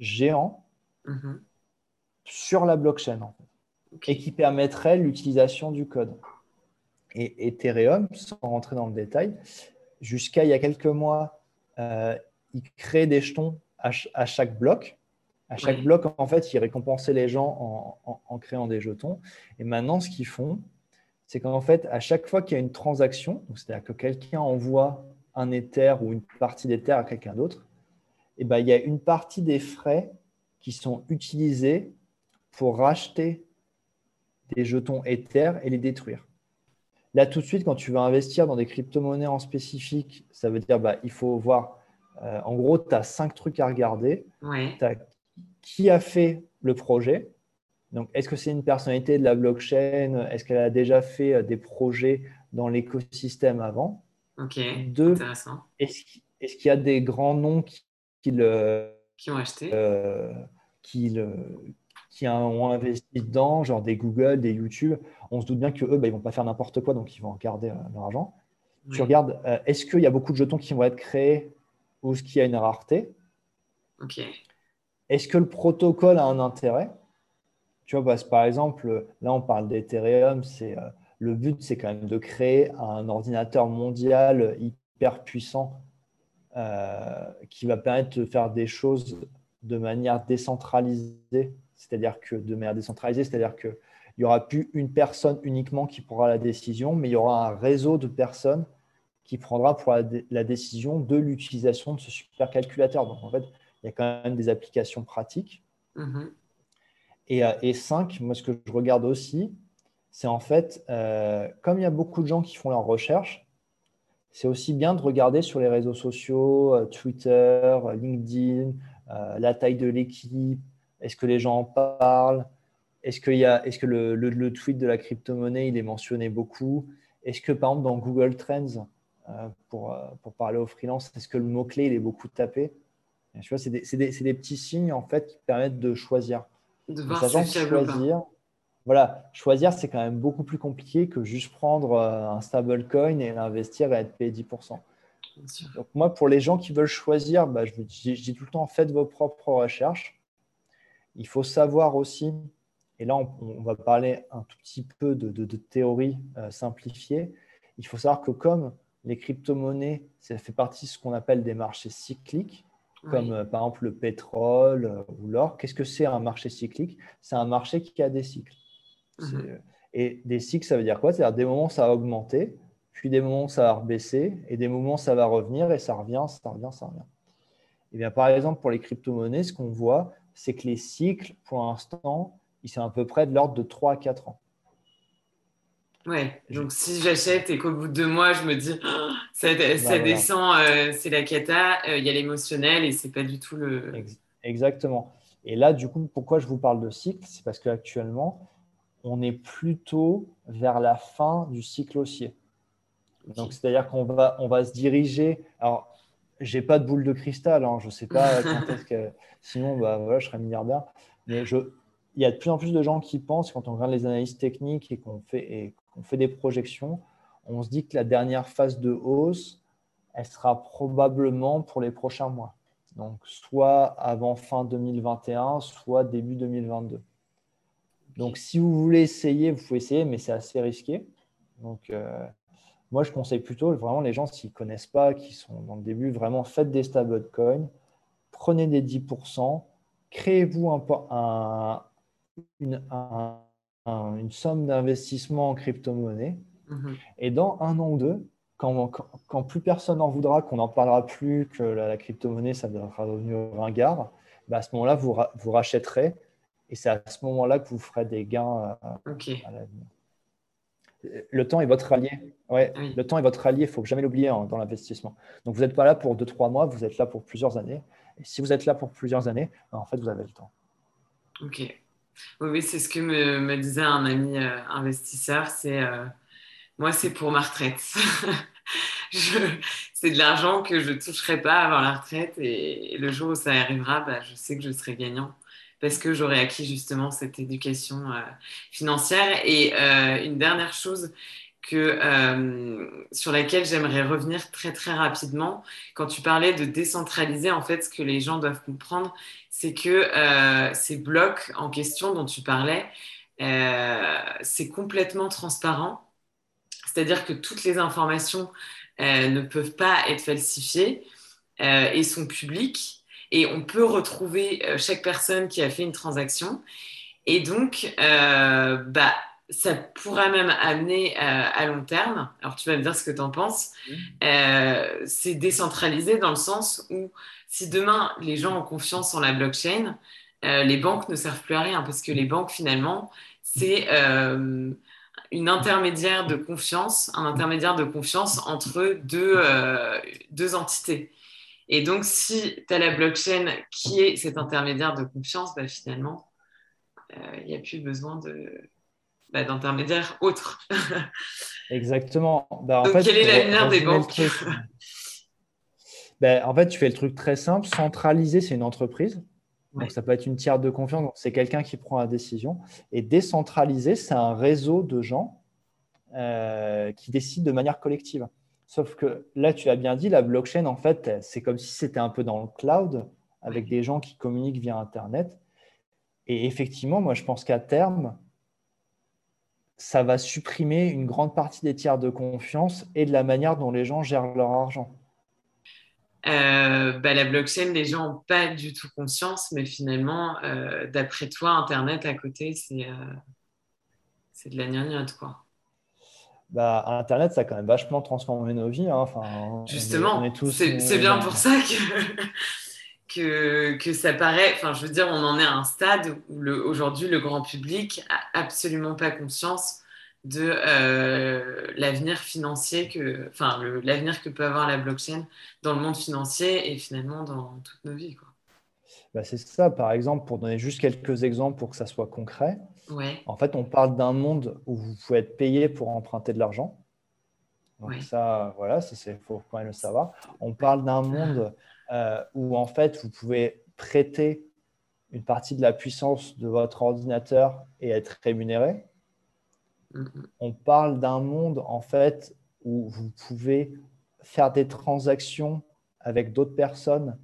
géant mm-hmm. sur la blockchain et qui permettrait l'utilisation du code et Ethereum, sans rentrer dans le détail, jusqu'à il y a quelques mois, euh, ils créaient des jetons à, chaque bloc. À chaque bloc, en fait, ils récompensaient les gens en, créant des jetons. Et maintenant, ce qu'ils font, c'est qu'en fait, à chaque fois qu'il y a une transaction, c'est-à-dire que quelqu'un envoie un Ether ou une partie d'Ether à quelqu'un d'autre, eh ben, il y a une partie des frais qui sont utilisés pour racheter des jetons Ether et les détruire. Là, tout de suite, quand tu veux investir dans des crypto-monnaies en spécifique, ça veut dire bah, il faut voir. Euh, en gros, tu as cinq trucs à regarder. qui a fait le projet Donc, est-ce que c'est une personnalité de la blockchain? Est-ce qu'elle a déjà fait euh, des projets dans l'écosystème avant? Ok. Deux, est-ce, qu'il y a des grands noms qui, le, qui ont acheté? euh, qui, le, qui ont investi dedans, genre des Google, des YouTube, on se doute bien que eux, bah, ils vont pas faire n'importe quoi, donc ils vont garder euh, leur argent. Tu regardes, euh, est-ce qu'il y a beaucoup de jetons qui vont être créés ou est-ce qu'il y a une rareté? Est-ce que le protocole a un intérêt? Tu vois, par exemple, là, on parle d'Ethereum, c'est euh, le but, c'est quand même de créer un ordinateur mondial hyper puissant qui va permettre de faire des choses de manière décentralisée c'est-à-dire que de manière décentralisée, c'est-à-dire qu'il n'y aura plus une personne uniquement qui prendra la décision, mais il y aura un réseau de personnes qui prendra pour la, décision de l'utilisation de ce supercalculateur. Donc en fait, il y a quand même des applications pratiques. Mm-hmm. Et, euh, et, cinq, moi ce que je regarde aussi, c'est en fait, euh, comme il y a beaucoup de gens qui font leurs recherches, c'est aussi bien de regarder sur les réseaux sociaux, euh, Twitter, LinkedIn, la taille de l'équipe, est-ce que les gens en parlent? Est-ce que, est que le, tweet de la crypto-monnaie, il est mentionné beaucoup? Est-ce que, par exemple, dans Google Trends, euh, pour, euh, pour, parler aux freelance, est-ce que le mot-clé, il est beaucoup tapé? Tu vois, c'est des, des, petits signes en fait qui permettent de choisir. De voir si choisir. Voilà, choisir, c'est quand même beaucoup plus compliqué que juste prendre euh, un stablecoin et l'investir et être payé 10%. Donc moi, pour les gens qui veulent choisir, bah, je, je, dis tout le temps, faites vos propres recherches. Il faut savoir aussi, et là on, va parler un tout petit peu de, théorie euh, simplifiée, il faut savoir que comme les crypto-monnaies, ça fait partie de ce qu'on appelle des marchés cycliques, comme euh, par exemple le pétrole euh, ou l'or. Qu'est-ce que c'est un marché cyclique? C'est un marché qui a des cycles. Mhm. Et des cycles, ça veut dire quoi? C'est-à-dire des moments, ça va augmenter, puis des moments, ça va baisser, et des moments, ça va revenir, et ça revient, ça revient, ça revient. Et bien, par exemple, pour les crypto-monnaies, ce qu'on voit, c'est que les cycles, pour l'instant, ils sont à peu près de l'ordre de 3 à 4 ans. Ouais, donc si j'achète et qu'au bout de deux mois, je me dis, oh, ça, descend, euh, c'est la cata, euh, il y a l'émotionnel et c'est pas du tout le. Exactement. Et là, du coup, pourquoi je vous parle de cycle? C'est parce qu'actuellement, on est plutôt vers la fin du cycle haussier. Donc, c'est-à-dire qu'on va, on va se diriger. Alors, j'ai pas de boule de cristal, hein, je ne sais pas quand est-ce que. Sinon, bah, voilà, je serais milliardaire. Mais je, il y a de plus en plus de gens qui pensent, quand on regarde les analyses techniques et qu'on fait, et qu'on fait des projections, on se dit que la dernière phase de hausse, elle sera probablement pour les prochains mois. Donc, soit avant fin 2021, soit début 2022. Donc, si vous voulez essayer, vous pouvez essayer, mais c'est assez risqué. Donc, euh, moi, je conseille plutôt vraiment les gens, s'ils ne connaissent pas, qui sont dans le début, vraiment faites des stablecoins, prenez des 10%, créez-vous un, une, une, somme d'investissement en crypto-monnaie. Mhm. Et dans un an ou deux, quand, quand, plus personne n'en voudra, qu'on n'en parlera plus, que la, crypto-monnaie, ça sera devenu ringard, bah à ce moment-là, vous, vous rachèterez. Et c'est à ce moment-là que vous ferez des gains euh, à l'avenir le temps est votre allié. Ouais, Le temps est votre allié, il ne faut jamais l'oublier hein, dans l'investissement. Donc, vous n'êtes pas là pour 2-3 mois, vous êtes là pour plusieurs années. Et si vous êtes là pour plusieurs années, ben, en fait, vous avez le temps. Ok. Oui, c'est ce que me, disait un ami euh, investisseur. C'est euh, moi, c'est pour ma retraite. c'est de l'argent que je ne toucherai pas avant la retraite. Et, le jour où ça arrivera, bah, je sais que je serai gagnant parce que j'aurais acquis justement cette éducation euh, financière. Et euh, une dernière chose que, euh, sur laquelle j'aimerais revenir très très rapidement, quand tu parlais de décentraliser, en fait, ce que les gens doivent comprendre, c'est que ces blocs en question dont tu parlais, c'est complètement transparent. C'est-à-dire que toutes les informations ne peuvent pas être falsifiées et sont publiques et on peut retrouver euh, chaque personne qui a fait une transaction. Et donc, euh, bah, ça pourra même amener euh, à long terme, alors tu vas me dire ce que tu en penses, c'est décentralisé dans le sens où si demain les gens ont confiance en la blockchain, les banques ne servent plus à rien parce que les banques finalement, c'est une intermédiaire de confiance, un intermédiaire de confiance entre deux, deux entités. Et donc, si tu as la blockchain qui est cet intermédiaire de confiance, bah, finalement, il euh, n'y a plus besoin de, bah, d'intermédiaires autres. Exactement. Bah, en donc, quel est l'avenir des banques ben, En fait, tu fais le truc très simple. Centraliser, c'est une entreprise. Donc, ça peut être une tiers de confiance. C'est quelqu'un qui prend la décision. Et décentraliser, c'est un réseau de gens euh, qui décident de manière collective. Sauf que là, tu as bien dit, la blockchain, en fait, c'est comme si c'était un peu dans le cloud, avec des gens qui communiquent via Internet. Et effectivement, moi, je pense qu'à terme, ça va supprimer une grande partie des tiers de confiance et de la manière dont les gens gèrent leur argent. Euh, bah, la blockchain, les gens n'ont pas du tout conscience, mais finalement, euh, d'après toi, Internet à côté, c'est euh, de la gnognotte, quoi bah, Internet, ça a quand même vachement transformé nos vies. Hein. Enfin, Justement, c'est bien pour ça que, que, ça paraît. Enfin, je veux dire, on en est à un stade où aujourd'hui, le grand public a absolument pas conscience de euh, l'avenir financier que, enfin, l'avenir que peut avoir la blockchain dans le monde financier et finalement dans toutes nos vies. Bah, c'est ça, par exemple, pour donner juste quelques exemples pour que ça soit concret. En fait, on parle d'un monde où vous pouvez être payé pour emprunter de l'argent. Donc ça, voilà, il faut quand même le savoir. On parle d'un monde euh, où en fait, vous pouvez prêter une partie de la puissance de votre ordinateur et être rémunéré. On parle d'un monde en fait où vous pouvez faire des transactions avec d'autres personnes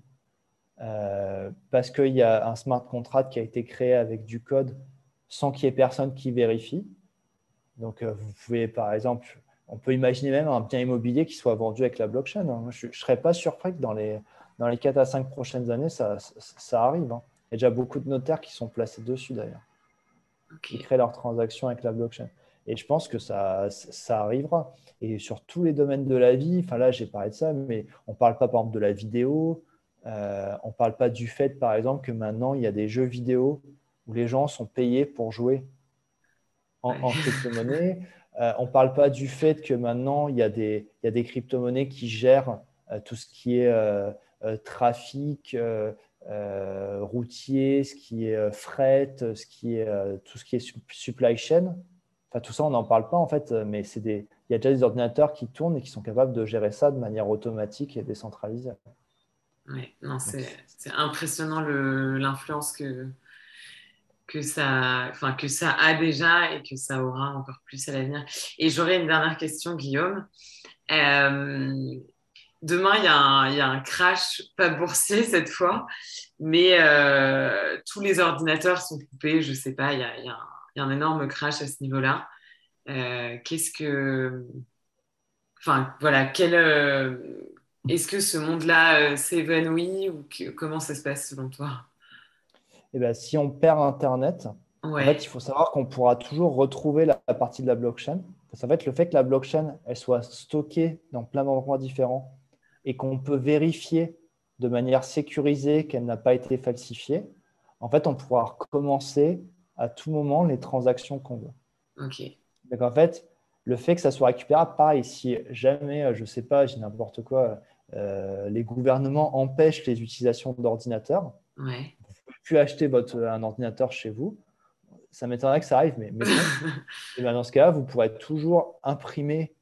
euh, parce qu'il y a un smart contract qui a été créé avec du code sans qu'il y ait personne qui vérifie. Donc, euh, vous pouvez, par exemple, on peut imaginer même un bien immobilier qui soit vendu avec la blockchain. Hein. Je ne serais pas surpris que dans les, dans les 4 à 5 prochaines années, ça, ça, arrive. Hein. Il y a déjà beaucoup de notaires qui sont placés dessus, d'ailleurs, qui créent leurs transactions avec la blockchain. Et je pense que ça, ça arrivera. Et sur tous les domaines de la vie, enfin là, j'ai parlé de ça, mais on ne parle pas, par exemple, de la vidéo, euh, on ne parle pas du fait, par exemple, que maintenant, il y a des jeux vidéo où les gens sont payés pour jouer en, crypto-monnaie. Euh, on ne parle pas du fait que maintenant, il y a des, des crypto-monnaies qui gèrent euh, tout ce qui est trafic, routier, ce qui est fret, ce qui est, tout ce qui est supply chain. Enfin, tout ça, on n'en parle pas en fait, mais c'est des, il y a déjà des ordinateurs qui tournent et qui sont capables de gérer ça de manière automatique et décentralisée. Oui, c'est impressionnant l'influence que, que, ça, enfin, que ça a déjà et que ça aura encore plus à l'avenir. Et j'aurais une dernière question, Guillaume. Euh, demain, il y, a un crash, pas boursier cette fois, mais euh, tous les ordinateurs sont coupés, je sais pas, il y a, y a, un énorme crash à ce niveau-là. Euh, qu'est-ce que. Enfin, voilà, quel. Est-ce que ce monde-là s'évanouit ou comment ça se passe selon toi? Eh ben, si on perd Internet, en fait, il faut savoir qu'on pourra toujours retrouver la, partie de la blockchain. Va être le fait que la blockchain elle soit stockée dans plein d'endroits différents et qu'on peut vérifier de manière sécurisée qu'elle n'a pas été falsifiée. En fait, on pourra recommencer à tout moment les transactions qu'on veut. Ok. Donc en fait, le fait que ça soit récupérable, pareil, si jamais, je ne sais pas, j'ai n'importe quoi, euh, les gouvernements empêchent les utilisations d'ordinateurs, ouais pu acheter votre, un ordinateur chez vous. Ça m'étonnerait que ça arrive, mais, et ben dans ce cas-là, vous pourrez toujours imprimer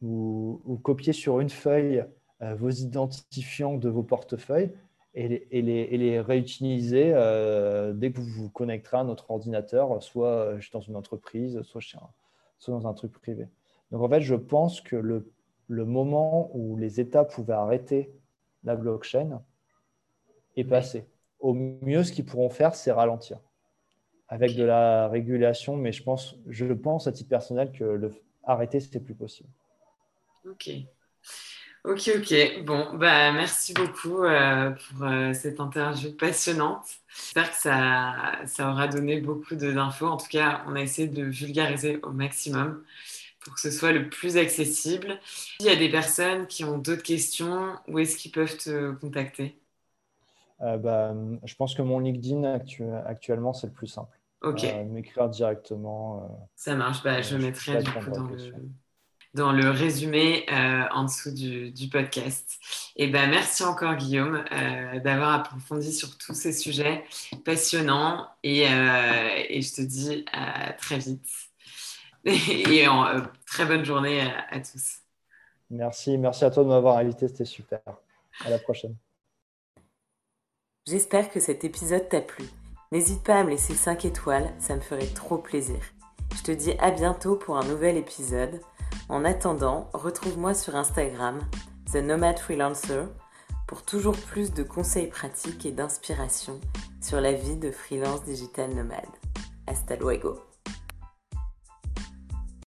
ou, copier sur une feuille euh, vos identifiants de vos portefeuilles et les, et les, et les réutiliser euh, dès que vous vous connecterez à notre ordinateur, soit dans une entreprise, soit, chez soit dans un truc privé. Donc en fait, je pense que le, le moment où les États pouvaient arrêter la blockchain est passé au mieux, ce qu'ils pourront faire, c'est ralentir avec de la régulation. Mais je pense, je pense à titre personnel que le arrêter, c'était plus possible. Ok. Ok, ok. Bon, bah, merci beaucoup euh, pour euh, cette interview passionnante. J'espère que ça, ça aura donné beaucoup d'infos. En tout cas, on a essayé de vulgariser au maximum pour que ce soit le plus accessible. Il y a des personnes qui ont d'autres questions, où est-ce qu'ils peuvent te contacter? Bah, je pense que mon LinkedIn actuellement, c'est le plus simple. Ok. Euh, m'écrire directement. Euh, Ça marche. Bah, je mettrai du coup dans le, dans le, résumé en dessous du, du, podcast. Et ben merci encore, Guillaume, d'avoir approfondi sur tous ces sujets passionnants. Et, et je te dis à très vite. et en, très bonne journée à, à tous. Merci. Merci à toi de m'avoir invité. C'était super. À la prochaine. J'espère que cet épisode t'a plu. N'hésite pas à me laisser 5 étoiles, ça me ferait trop plaisir. Je te dis à bientôt pour un nouvel épisode. En attendant, retrouve-moi sur Instagram, The Nomad Freelancer, pour toujours plus de conseils pratiques et d'inspiration sur la vie de freelance digital nomade. Hasta luego.